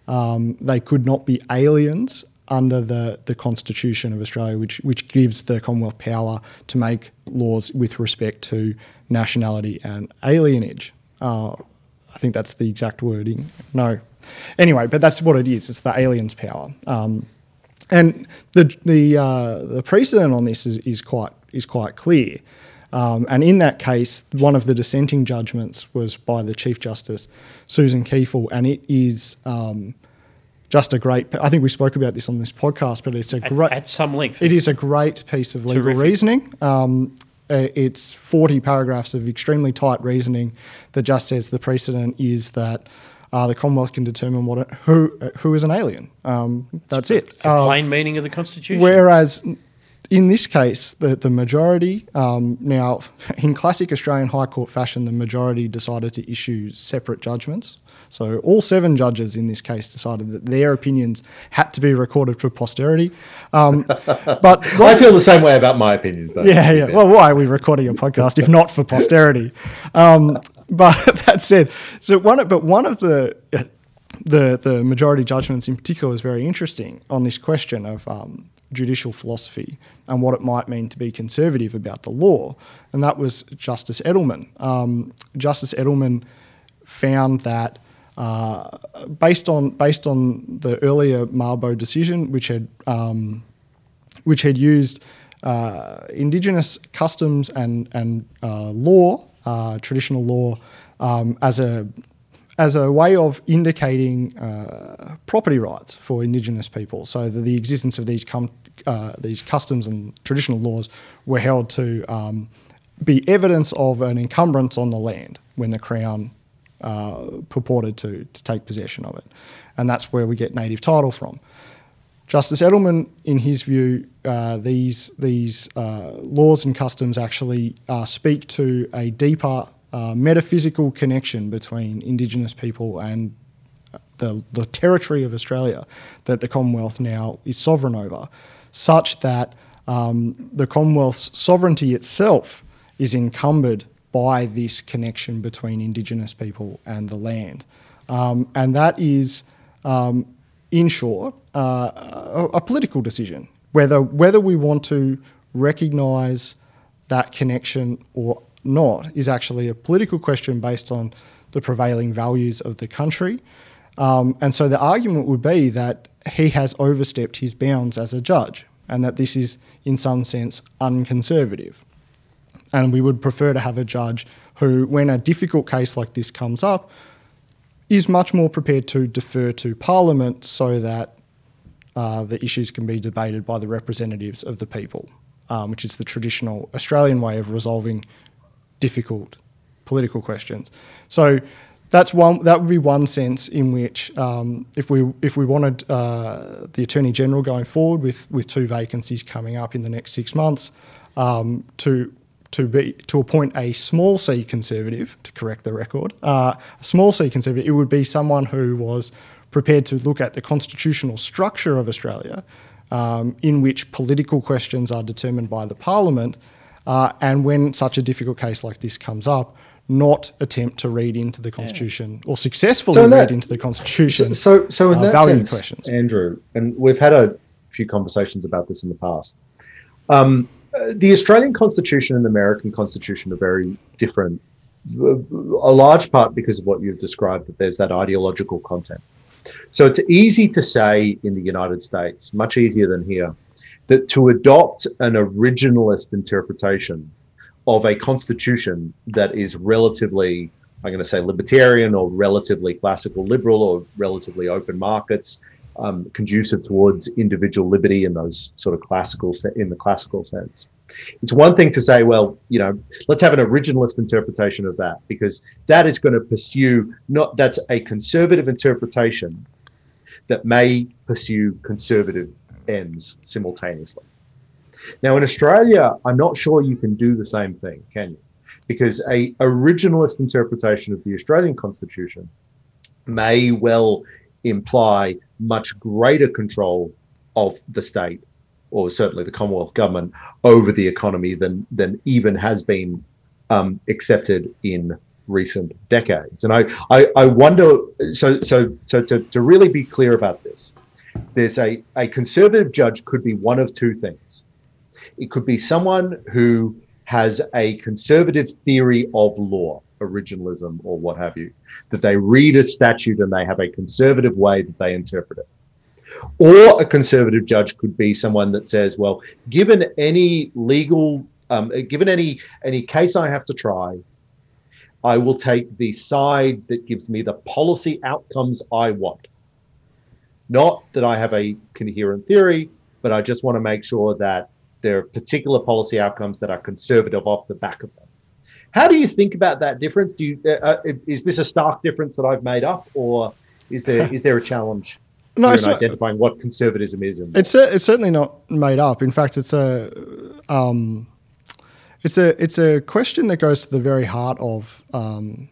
um, they could not be aliens under the, the Constitution of Australia, which, which gives the Commonwealth power to make laws with respect to nationality and alienage. Uh, I think that's the exact wording. No. Anyway, but that's what it is. It's the alien's power. Um, and the the uh, the precedent on this is, is quite is quite clear. Um, and in that case, one of the dissenting judgments was by the Chief Justice Susan Kiefel, and it is um, just a great. I think we spoke about this on this podcast, but it's a At, great at some length. it is a great piece of legal Terrific. reasoning. Um, uh, it's 40 paragraphs of extremely tight reasoning that just says the precedent is that uh, the Commonwealth can determine what it, who uh, who is an alien. Um, that's it. It's the Um, plain meaning of the Constitution. Whereas in this case, the, the majority, um, now in classic Australian High Court fashion, the majority decided to issue separate judgments. So all seven judges in this case decided that their opinions had to be recorded for posterity. Um, but I feel the same way about my opinions. Though. yeah, yeah. Well, why are we recording a podcast if not for posterity? Um, but that said, so one, but one of the the the majority judgments in particular is very interesting on this question of um, judicial philosophy and what it might mean to be conservative about the law, and that was Justice Edelman. Um, Justice Edelman found that. Uh, based on based on the earlier Mabo decision, which had um, which had used uh, indigenous customs and and uh, law, uh, traditional law, um, as a as a way of indicating uh, property rights for indigenous people, so that the existence of these com- uh, these customs and traditional laws were held to um, be evidence of an encumbrance on the land when the crown uh, purported to, to take possession of it, and that's where we get native title from. Justice Edelman, in his view, uh, these these uh, laws and customs actually uh, speak to a deeper uh, metaphysical connection between Indigenous people and the the territory of Australia that the Commonwealth now is sovereign over, such that um, the Commonwealth's sovereignty itself is encumbered by this connection between Indigenous people and the land, um, and that is um, in short, uh, a, a political decision whether whether we want to recognise that connection or not is actually a political question based on the prevailing values of the country. Um, and so the argument would be that he has overstepped his bounds as a judge, and that this is, in some sense, unconservative. And we would prefer to have a judge who, when a difficult case like this comes up, is much more prepared to defer to Parliament so that uh, the issues can be debated by the representatives of the people, um, which is the traditional Australian way of resolving difficult political questions. So that's one. That would be one sense in which, um, if we if we wanted uh, the Attorney General going forward with with two vacancies coming up in the next six months, um, to to be to appoint a small c conservative to correct the record, uh, a small c conservative, it would be someone who was prepared to look at the constitutional structure of Australia, um, in which political questions are determined by the Parliament, uh, and when such a difficult case like this comes up, not attempt to read into the Constitution or successfully So in read into the Constitution. So, so in uh, that value sense, questions. Andrew, and we've had a few conversations about this in the past. Um, Uh, the Australian Constitution and the American Constitution are very different. Uh, a large part because of what you've described, that there's that ideological content. So it's easy to say in the United States, much easier than here, that to adopt an originalist interpretation of a constitution that is relatively, I'm going to say, libertarian or relatively classical liberal or relatively open markets, um, conducive towards individual liberty in those sort of classical in the classical sense. It's one thing to say, well, you know, let's have an originalist interpretation of that because that is going to pursue not that's a conservative interpretation that may pursue conservative ends simultaneously. Now, in Australia, I'm not sure you can do the same thing, can you? Because a originalist interpretation of the Australian Constitution may well imply much greater control of the state, or certainly the Commonwealth government, over the economy than than even has been um, accepted in recent decades. And I, I, I wonder. So so so to, to really be clear about this, there's a a conservative judge could be one of two things. It could be someone who has a conservative theory of law, originalism or what have you, that they read a statute and they have a conservative way that they interpret it. Or a conservative judge could be someone that says, well, given any legal, um, given any any case I have to try, I will take the side that gives me the policy outcomes I want. Not that I have a coherent theory, but I just want to make sure that there are particular policy outcomes that are conservative off the back of them. How do you think about that difference? Do you uh, uh is this a stark difference that I've made up, or is there is there a challenge no, in identifying what conservatism is? it's a, it's certainly not made up. In fact, it's a um, it's a it's a question that goes to the very heart of um,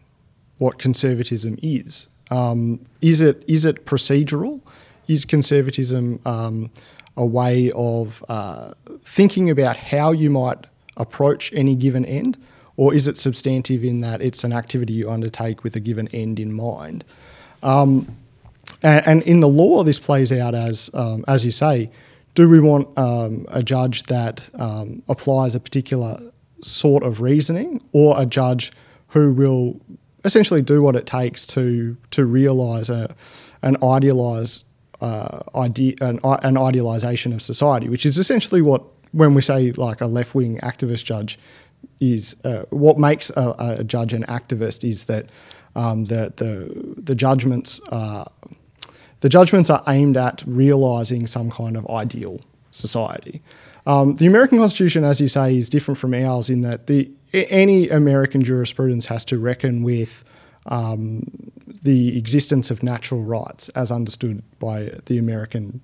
what conservatism is. Um, is it is it procedural? Is conservatism um, a way of uh, thinking about how you might approach any given end, or is it substantive in that it's an activity you undertake with a given end in mind? Um, and, and, in the law, this plays out as, um, as you say, do we want um, a judge that um, applies a particular sort of reasoning, or a judge who will essentially do what it takes to to realise a, an idealised uh, idea, an, an idealization of society, which is essentially what, when we say like a left wing activist judge, is uh, what makes a, a, judge an activist is that um, the, the, the judgments are, the judgments are aimed at realizing some kind of ideal society. Um, the American Constitution, as you say, is different from ours in that the any American jurisprudence has to reckon with um, the existence of natural rights as understood by the American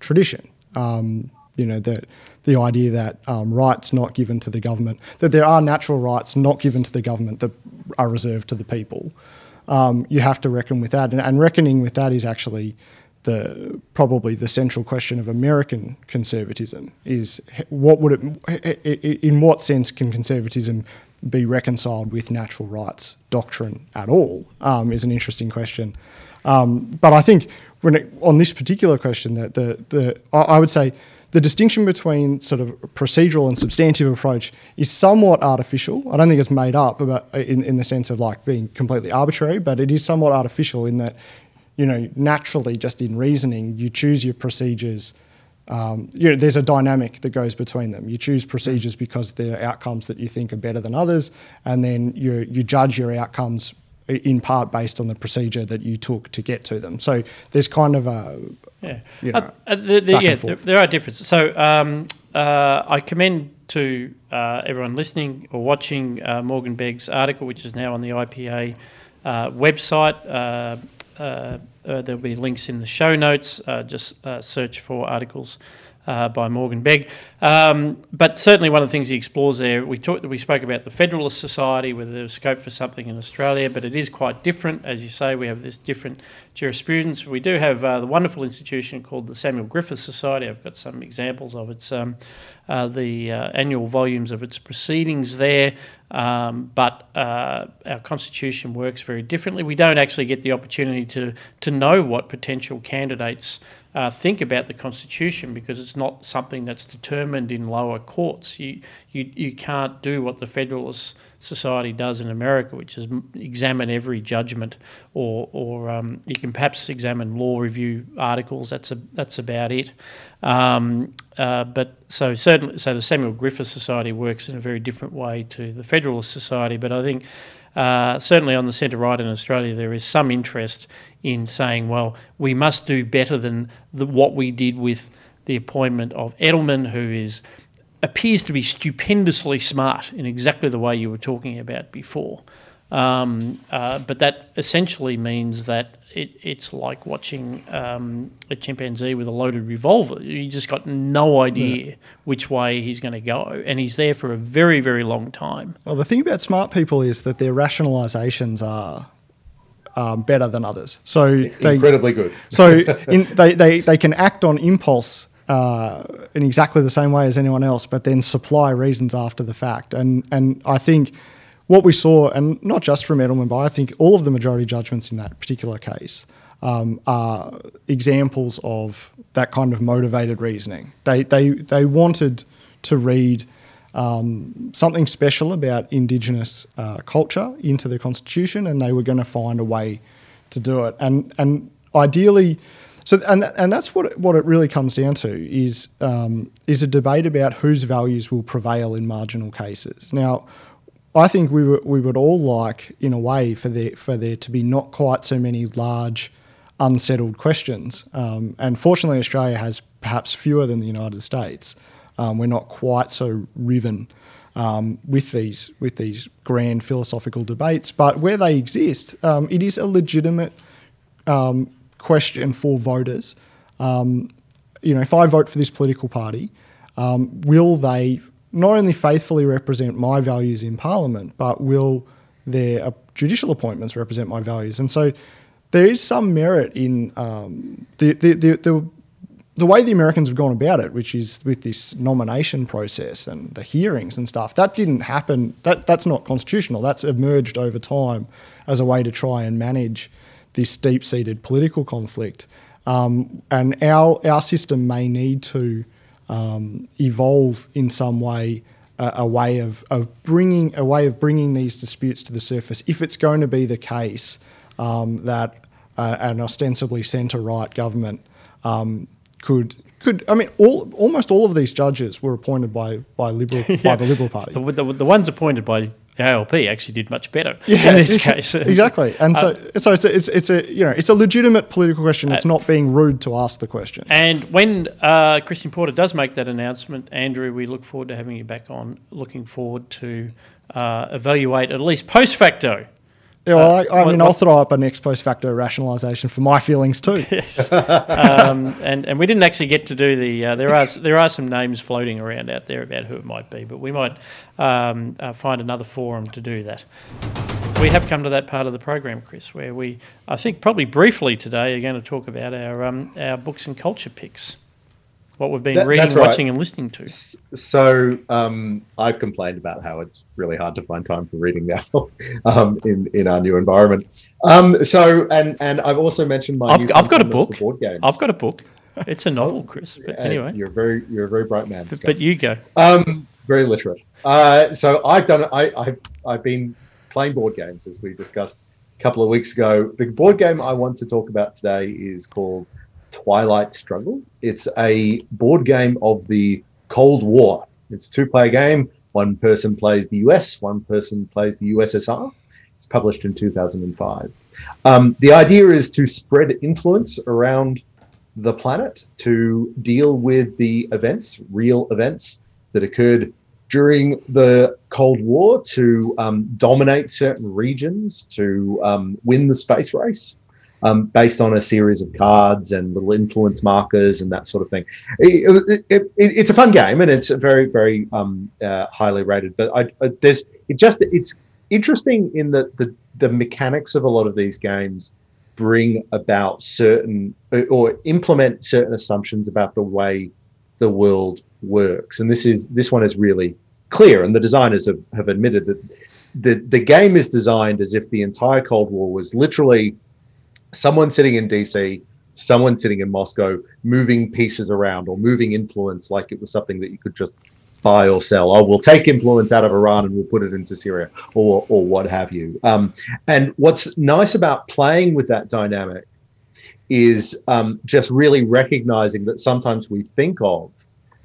tradition. Um, you know, the, the idea that um, rights not given to the government, that there are natural rights not given to the government that are reserved to the people. Um, you have to reckon with that. And, and, reckoning with that is actually the probably the central question of American conservatism is what would it, in what sense can conservatism be reconciled with natural rights doctrine at all um, is an interesting question. Um, but I think when it, on this particular question, that the, the I would say the distinction between sort of procedural and substantive approach is somewhat artificial. I don't think it's made up about in, in the sense of like being completely arbitrary, but it is somewhat artificial in that, you know, naturally just in reasoning, you choose your procedures um, you know, there's a dynamic that goes between them. You choose procedures because they're outcomes that you think are better than others, and then you you judge your outcomes in part based on the procedure that you took to get to them. So there's kind of a yeah, you know, uh, uh, the, the, yeah there, there, are differences. So um, uh, I commend to uh, everyone listening or watching uh, Morgan Begg's article, which is now on the IPA uh, website. Uh, there'll be links in the show notes. Uh, just uh, search for articles uh, by Morgan Begg. Um, but certainly, one of the things he explores there, we talked, we spoke about the Federalist Society, whether there's scope for something in Australia, but it is quite different, as you say. We have this different jurisprudence. We do have uh, the wonderful institution called the Samuel Griffith Society. I've got some examples of its um, uh, the annual volumes of its proceedings there. Um, but uh, our constitution works very differently. We don't actually get the opportunity to to know what potential candidates uh, think about the constitution because it's not something that's determined in lower courts. You you you can't do what the Federalist Society does in America, which is examine every judgment, or or um, you can perhaps examine law review articles. That's a that's about it. Um, uh, but so certainly, so the Samuel Griffith Society works in a very different way to the Federalist Society. But I think uh, certainly on the centre right in Australia, there is some interest in saying, well, we must do better than the, what we did with the appointment of Edelman, who is appears to be stupendously smart in exactly the way you were talking about before. Um, uh, but that essentially means that it, it's like watching um, a chimpanzee with a loaded revolver. You just got no idea yeah. which way he's going to go, and he's there for a very, very long time. Well, the thing about smart people is that their rationalizations are um, better than others. So they, incredibly good. so in, they, they they can act on impulse. Uh, in exactly the same way as anyone else, but then supply reasons after the fact. And and I think what we saw, and not just from Edelman, but I think all of the majority judgments in that particular case um, are examples of that kind of motivated reasoning. They, they, they wanted to read um, something special about Indigenous uh, culture into the constitution, and they were going to find a way to do it. And and ideally, so and and that's what it, what it really comes down to is um, is a debate about whose values will prevail in marginal cases. Now, I think we would we would all like, in a way, for there for there to be not quite so many large unsettled questions. Um, and fortunately, Australia has perhaps fewer than the United States. Um, we're not quite so riven um, with these with these grand philosophical debates, but where they exist, um, it is a legitimate um, question for voters. Um, you know, if I vote for this political party, will they not only faithfully represent my values in Parliament, but will their uh, judicial appointments represent my values? And so there is some merit in um, the, the, the, the, the way the Americans have gone about it, which is with this nomination process and the hearings and stuff. That didn't happen. That that's not constitutional. That's emerged over time as a way to try and manage this deep-seated political conflict. Um, and our our system may need to um, evolve in some way a, a way of, of bringing a way of bringing these disputes to the surface if it's going to be the case um, that uh, an ostensibly centre right government um, could could I mean all almost all of these judges were appointed by by liberal yeah. by the Liberal Party. The, the, the, ones appointed by ALP actually did much better yeah, in this case. exactly, and so uh, so it's a, it's it's a you know it's a legitimate political question. It's uh, not being rude to ask the question. And when uh, Christian Porter does make that announcement, Andrew, we look forward to having you back on. Looking forward to uh, evaluate at least post facto yeah, well, I, I uh, mean, I'll throw up an ex post facto rationalisation for my feelings too. yes, um, and and we didn't actually get to do the. Uh, there are there are some names floating around out there about who it might be, but we might um, uh, find another forum to do that. We have come to that part of the program, Chris, where we, I think, probably briefly today, are going to talk about our um, our books and culture picks what we've been that, reading, right. watching, and listening to. So um, I've complained about how it's really hard to find time for reading now um, in in our new environment. Um, so and and I've also mentioned my. I've, I've got a book. Board games. I've got a book. It's a novel, Chris. But anyway, you're very you're a very bright man. But, but you go. Um, very literate. Uh, so I've done. I I've, I've been playing board games as we discussed a couple of weeks ago. The board game I want to talk about today is called Twilight Struggle. It's a board game of the Cold War. It's a two player game. One person plays the US, one person plays the USSR. It's published in 2005. Um, the idea is to spread influence around the planet to deal with the events, real events that occurred during the Cold War, to um, dominate certain regions, to um, win the space race um, based on a series of cards and little influence markers and that sort of thing. It, it, it, it's a fun game and it's very, very um, uh, highly rated. But I, I, there's it just it's interesting in that the the mechanics of a lot of these games bring about certain or implement certain assumptions about the way the world works. And this is this one is really clear, and the designers have, have admitted that the the game is designed as if the entire Cold War was literally someone sitting in DC, someone sitting in Moscow, moving pieces around or moving influence like it was something that you could just buy or sell. Oh, we'll take influence out of Iran and we'll put it into Syria or or what have you. Um, and what's nice about playing with that dynamic is um, just really recognizing that sometimes we think of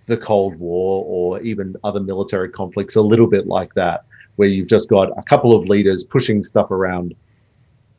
the Cold War or even other military conflicts a little bit like that, where you've just got a couple of leaders pushing stuff around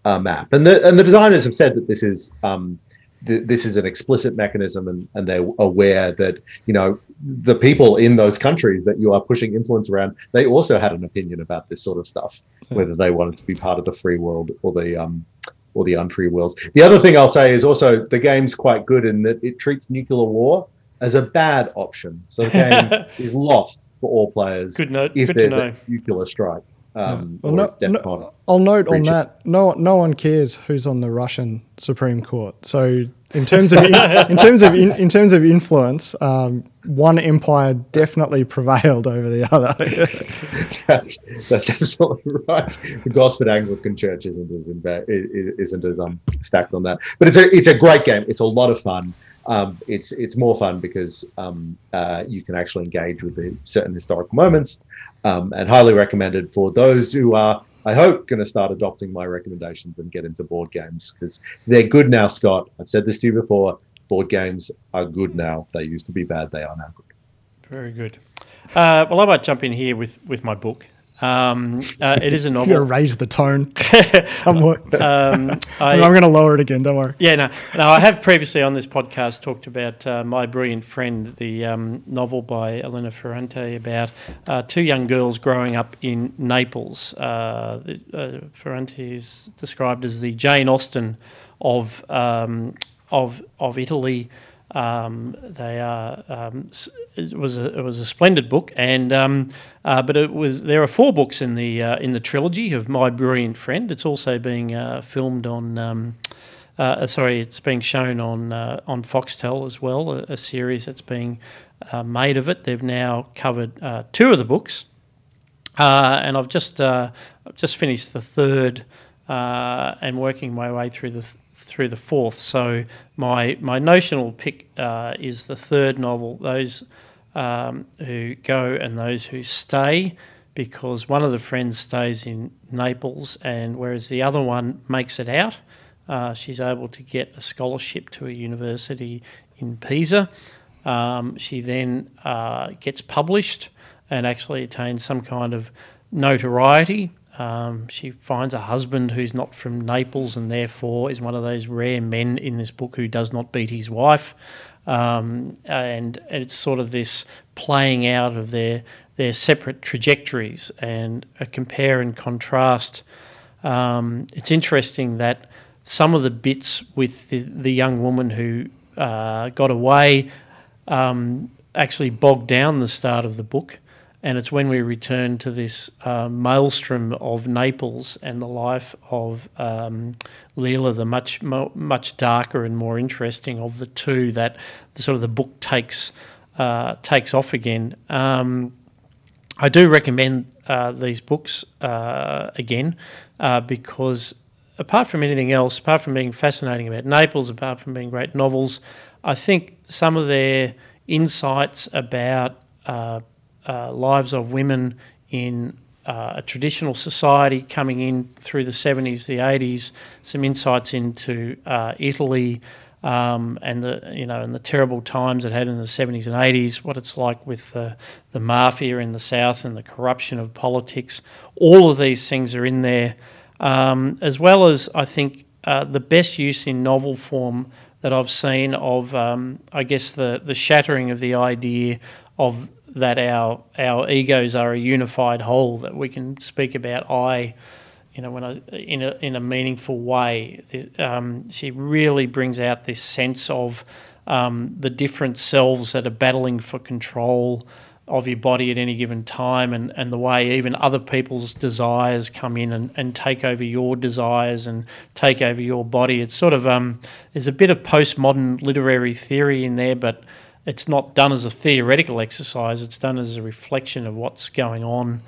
uh, map. And the and the designers have said that this is um, th- this is an explicit mechanism, and and they're aware that you know the people in those countries that you are pushing influence around, they also had an opinion about this sort of stuff, whether they wanted to be part of the free world or the um, or the unfree worlds. The other thing I'll say is also the game's quite good in that it treats nuclear war as a bad option. So the game is lost for all players good note. if good there's a nuclear strike. Um, well, no, no, I'll note on that no no one cares who's on the Russian Supreme Court. So in terms of in, in terms of in, in, terms of influence, um, one empire definitely prevailed over the other. that's that's absolutely right. The Gosford Anglican Church isn't as isn't as um, stacked on that, but it's a it's a great game. It's a lot of fun. Um, it's it's more fun because um, uh, you can actually engage with the certain historical moments, um, and highly recommended for those who are, I hope, going to start adopting my recommendations and get into board games because they're good now. Scott, I've said this to you before. Board games are good now. They used to be bad. They are now good. Very good. Uh, well, I might jump in here with, with my book. Um, uh, it is a novel. to raise the tone somewhat. Um, I, I'm going to lower it again. Don't worry. Yeah, no, no. I have previously on this podcast talked about uh, my brilliant friend, the um, novel by Elena Ferrante about uh, two young girls growing up in Naples. Uh, uh, Ferrante is described as the Jane Austen of um, of of Italy. Um, they are. Um, it was a it was a splendid book, and um, uh, but it was there are four books in the uh, in the trilogy of My Brilliant Friend. It's also being uh, filmed on. Um, uh, sorry, it's being shown on uh, on Foxtel as well. A, a series that's being uh, made of it. They've now covered uh, two of the books, uh, and I've just uh, just finished the third uh, and working my way through the through the fourth. So my my notional pick uh, is the third novel. Those um, who go and those who stay, because one of the friends stays in Naples, and whereas the other one makes it out. Uh, she's able to get a scholarship to a university in Pisa. Um, she then uh, gets published and actually attains some kind of notoriety. Um, she finds a husband who's not from Naples and therefore is one of those rare men in this book who does not beat his wife. Um, and it's sort of this playing out of their their separate trajectories and a compare and contrast. Um, it's interesting that some of the bits with the, the young woman who uh, got away um, actually bogged down the start of the book. And it's when we return to this uh, maelstrom of Naples and the life of um, Lila, the much much darker and more interesting of the two, that the, sort of the book takes uh, takes off again. Um, I do recommend uh, these books uh, again uh, because, apart from anything else, apart from being fascinating about Naples, apart from being great novels, I think some of their insights about uh, uh, lives of women in uh, a traditional society coming in through the 70s, the 80s, some insights into uh, Italy. Um, and the you know and the terrible times it had in the 70s and 80s, what it's like with the, the mafia in the south and the corruption of politics. All of these things are in there, um, as well as I think uh, the best use in novel form that I've seen of um, I guess the the shattering of the idea of that our our egos are a unified whole that we can speak about I you know, when I in a in a meaningful way. Um, she really brings out this sense of um, the different selves that are battling for control of your body at any given time, and, and the way even other people's desires come in and, and take over your desires and take over your body. It's sort of um, there's a bit of postmodern literary theory in there, but it's not done as a theoretical exercise. It's done as a reflection of what's going on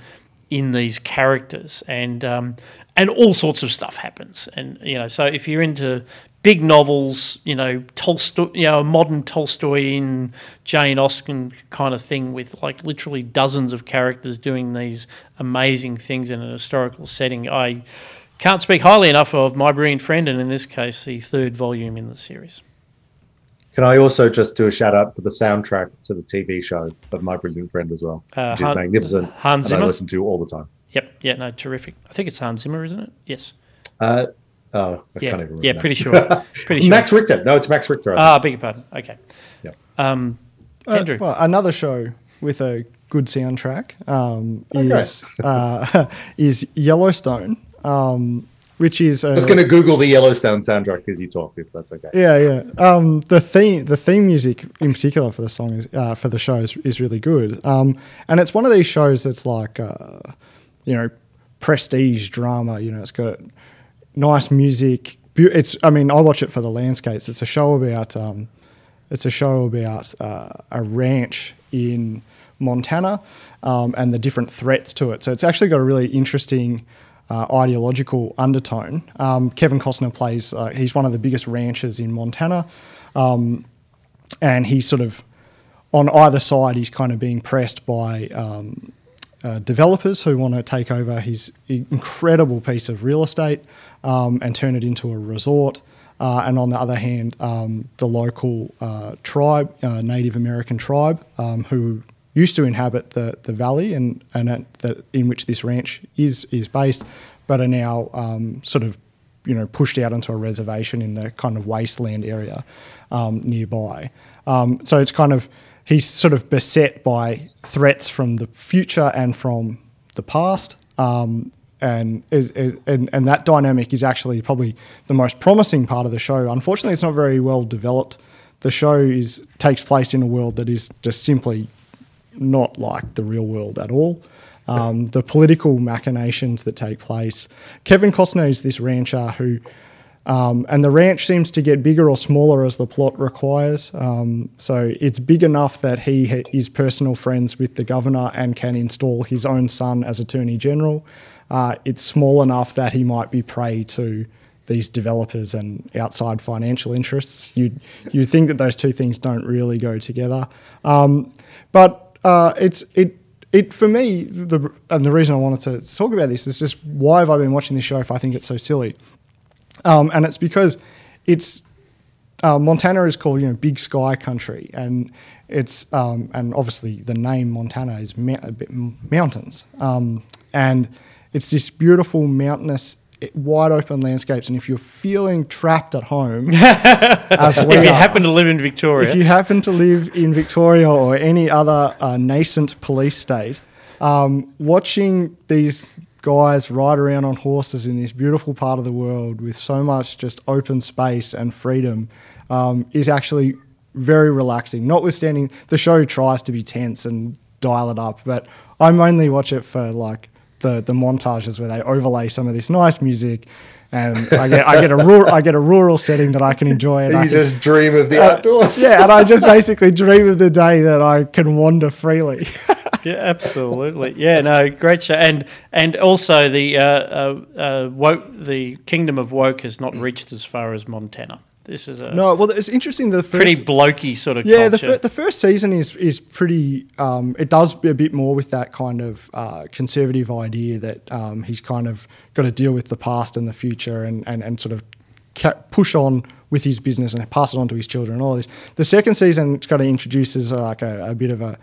in these characters, and um, and all sorts of stuff happens. And you know, so if you're into big novels, you know, Tolstoy, you know, a modern Tolstoyan, Jane Austen kind of thing with like literally dozens of characters doing these amazing things in an historical setting, I can't speak highly enough of My Brilliant Friend, and in this case, the third volume in the series. Can I also just do a shout out for the soundtrack to the TV show of My Brilliant Friend as well, Uh, which is Han- magnificent, Hans and I listen to all the time. Yep, yeah, no, terrific. I think it's Hans Zimmer, isn't it? Yes. Uh, oh, I Yeah, can't even remember. yeah, now. pretty sure. Pretty sure. Max Richter. No, it's Max Richter. I think. Ah, beg your pardon. Okay. Yeah. Um, Uh, Andrew. well, another show with a good soundtrack um, Okay. is uh, is Yellowstone, um, which is a, I'm just going to Google the Yellowstone soundtrack as you talk, if that's okay. yeah, yeah. Um, the theme, the theme music in particular for the song is uh, for the show is, is really good. Um, and it's one of these shows that's like, uh, you know, prestige drama. You know, it's got nice music. It's, I mean, I watch it for the landscapes. It's a show about, um, it's a show about uh, a ranch in Montana um, and the different threats to it. So it's actually got a really interesting uh, ideological undertone. Um, Kevin Costner plays, uh, he's one of the biggest ranchers in Montana. Um, and he's sort of on either side. He's kind of being pressed by um, uh, developers who want to take over his incredible piece of real estate um, and turn it into a resort. Uh, and on the other hand, um, the local uh, tribe, uh, Native American tribe, um, who used to inhabit the, the valley and, and at the, in which this ranch is, is based, but are now um, sort of you know pushed out onto a reservation in the kind of wasteland area um, nearby. Um, so it's kind of he's sort of beset by threats from the future and from the past. Um, and, it, and and that dynamic is actually probably the most promising part of the show. Unfortunately, it's not very well developed. The show is takes place in a world that is just simply not like the real world at all. Um, the political machinations that take place. Kevin Costner is this rancher who um, and the ranch seems to get bigger or smaller as the plot requires. Um, so it's big enough that he ha- is personal friends with the governor and can install his own son as attorney general. Uh, it's small enough that he might be prey to these developers and outside financial interests. You you think that those two things don't really go together, um, but uh, it's it it for me the and the reason I wanted to talk about this is just why have I been watching this show if I think it's so silly. Um, and it's because it's uh, Montana is called you know Big Sky Country, and it's um, and obviously the name Montana is ma- mountains, um, and it's this beautiful mountainous wide open landscapes and if you're feeling trapped at home as if you are, happen to live in victoria if you happen to live in victoria or any other uh, nascent police state um, watching these guys ride around on horses in this beautiful part of the world with so much just open space and freedom um, is actually very relaxing. Notwithstanding, the show tries to be tense and dial it up, but I mainly watch it for like the the montages where they overlay some of this nice music. And I get I get a rural I get a rural setting that I can enjoy. And you I just dream of the uh, outdoors. yeah, and I just basically dream of the day that I can wander freely. yeah, absolutely. Yeah, no, great show, and and also the uh, uh, uh, woke, the kingdom of woke has not reached as far as Montana. This is a no. Well, it's interesting. The first, pretty blokey sort of yeah. The, fir- the first season is is pretty. Um, it does a bit more with that kind of uh, conservative idea that um, he's kind of got to deal with the past and the future and and, and sort of ca- push on with his business and pass it on to his children and all this. The second season kind of introduces uh, like a, a bit of a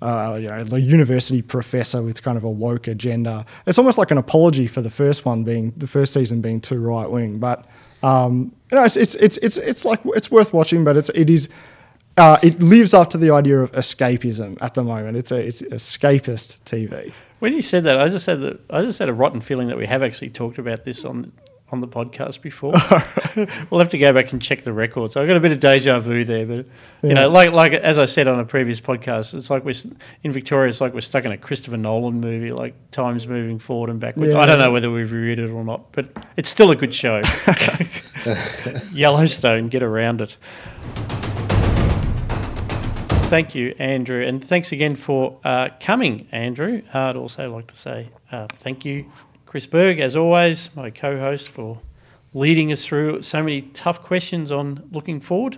uh, you know, the university professor with kind of a woke agenda. It's almost like an apology for the first one being the first season being too right wing, but um, you know, it's, it's it's it's it's like it's worth watching, but it's it is. Uh, it lives up to the idea of escapism at the moment. It's a it's escapist TV. When you said that, I just had the I just had a rotten feeling that we have actually talked about this on on the podcast before. we'll have to go back and check the records. I've got a bit of deja vu there, but you know, like like as I said on a previous podcast, it's like we're in Victoria. It's like we're stuck in a Christopher Nolan movie, like time's moving forward and backwards. Yeah. I don't know whether we've reviewed it or not, but it's still a good show. Yellowstone, get around it. Thank you, Andrew, and thanks again for uh, coming, Andrew. I'd also like to say uh, thank you Chris Berg, as always, my co host, for leading us through so many tough questions on looking forward.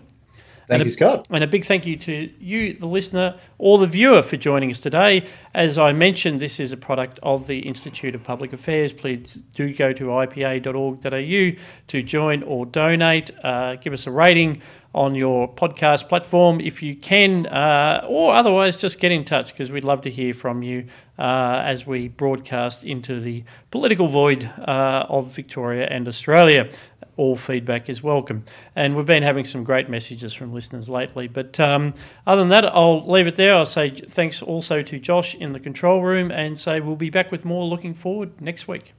Thank and you, Scott. And a big thank you to you, the listener, or the viewer, for joining us today. As I mentioned, this is a product of the Institute of Public Affairs. Please do go to ipa.org.au to join or donate. Uh, give us a rating on your podcast platform if you can, uh, or otherwise just get in touch because we'd love to hear from you uh, as we broadcast into the political void uh, of Victoria and Australia. All feedback is welcome. And we've been having some great messages from listeners lately. But um, other than that, I'll leave it there. I'll say thanks also to Josh in the control room and say we'll be back with more looking forward next week.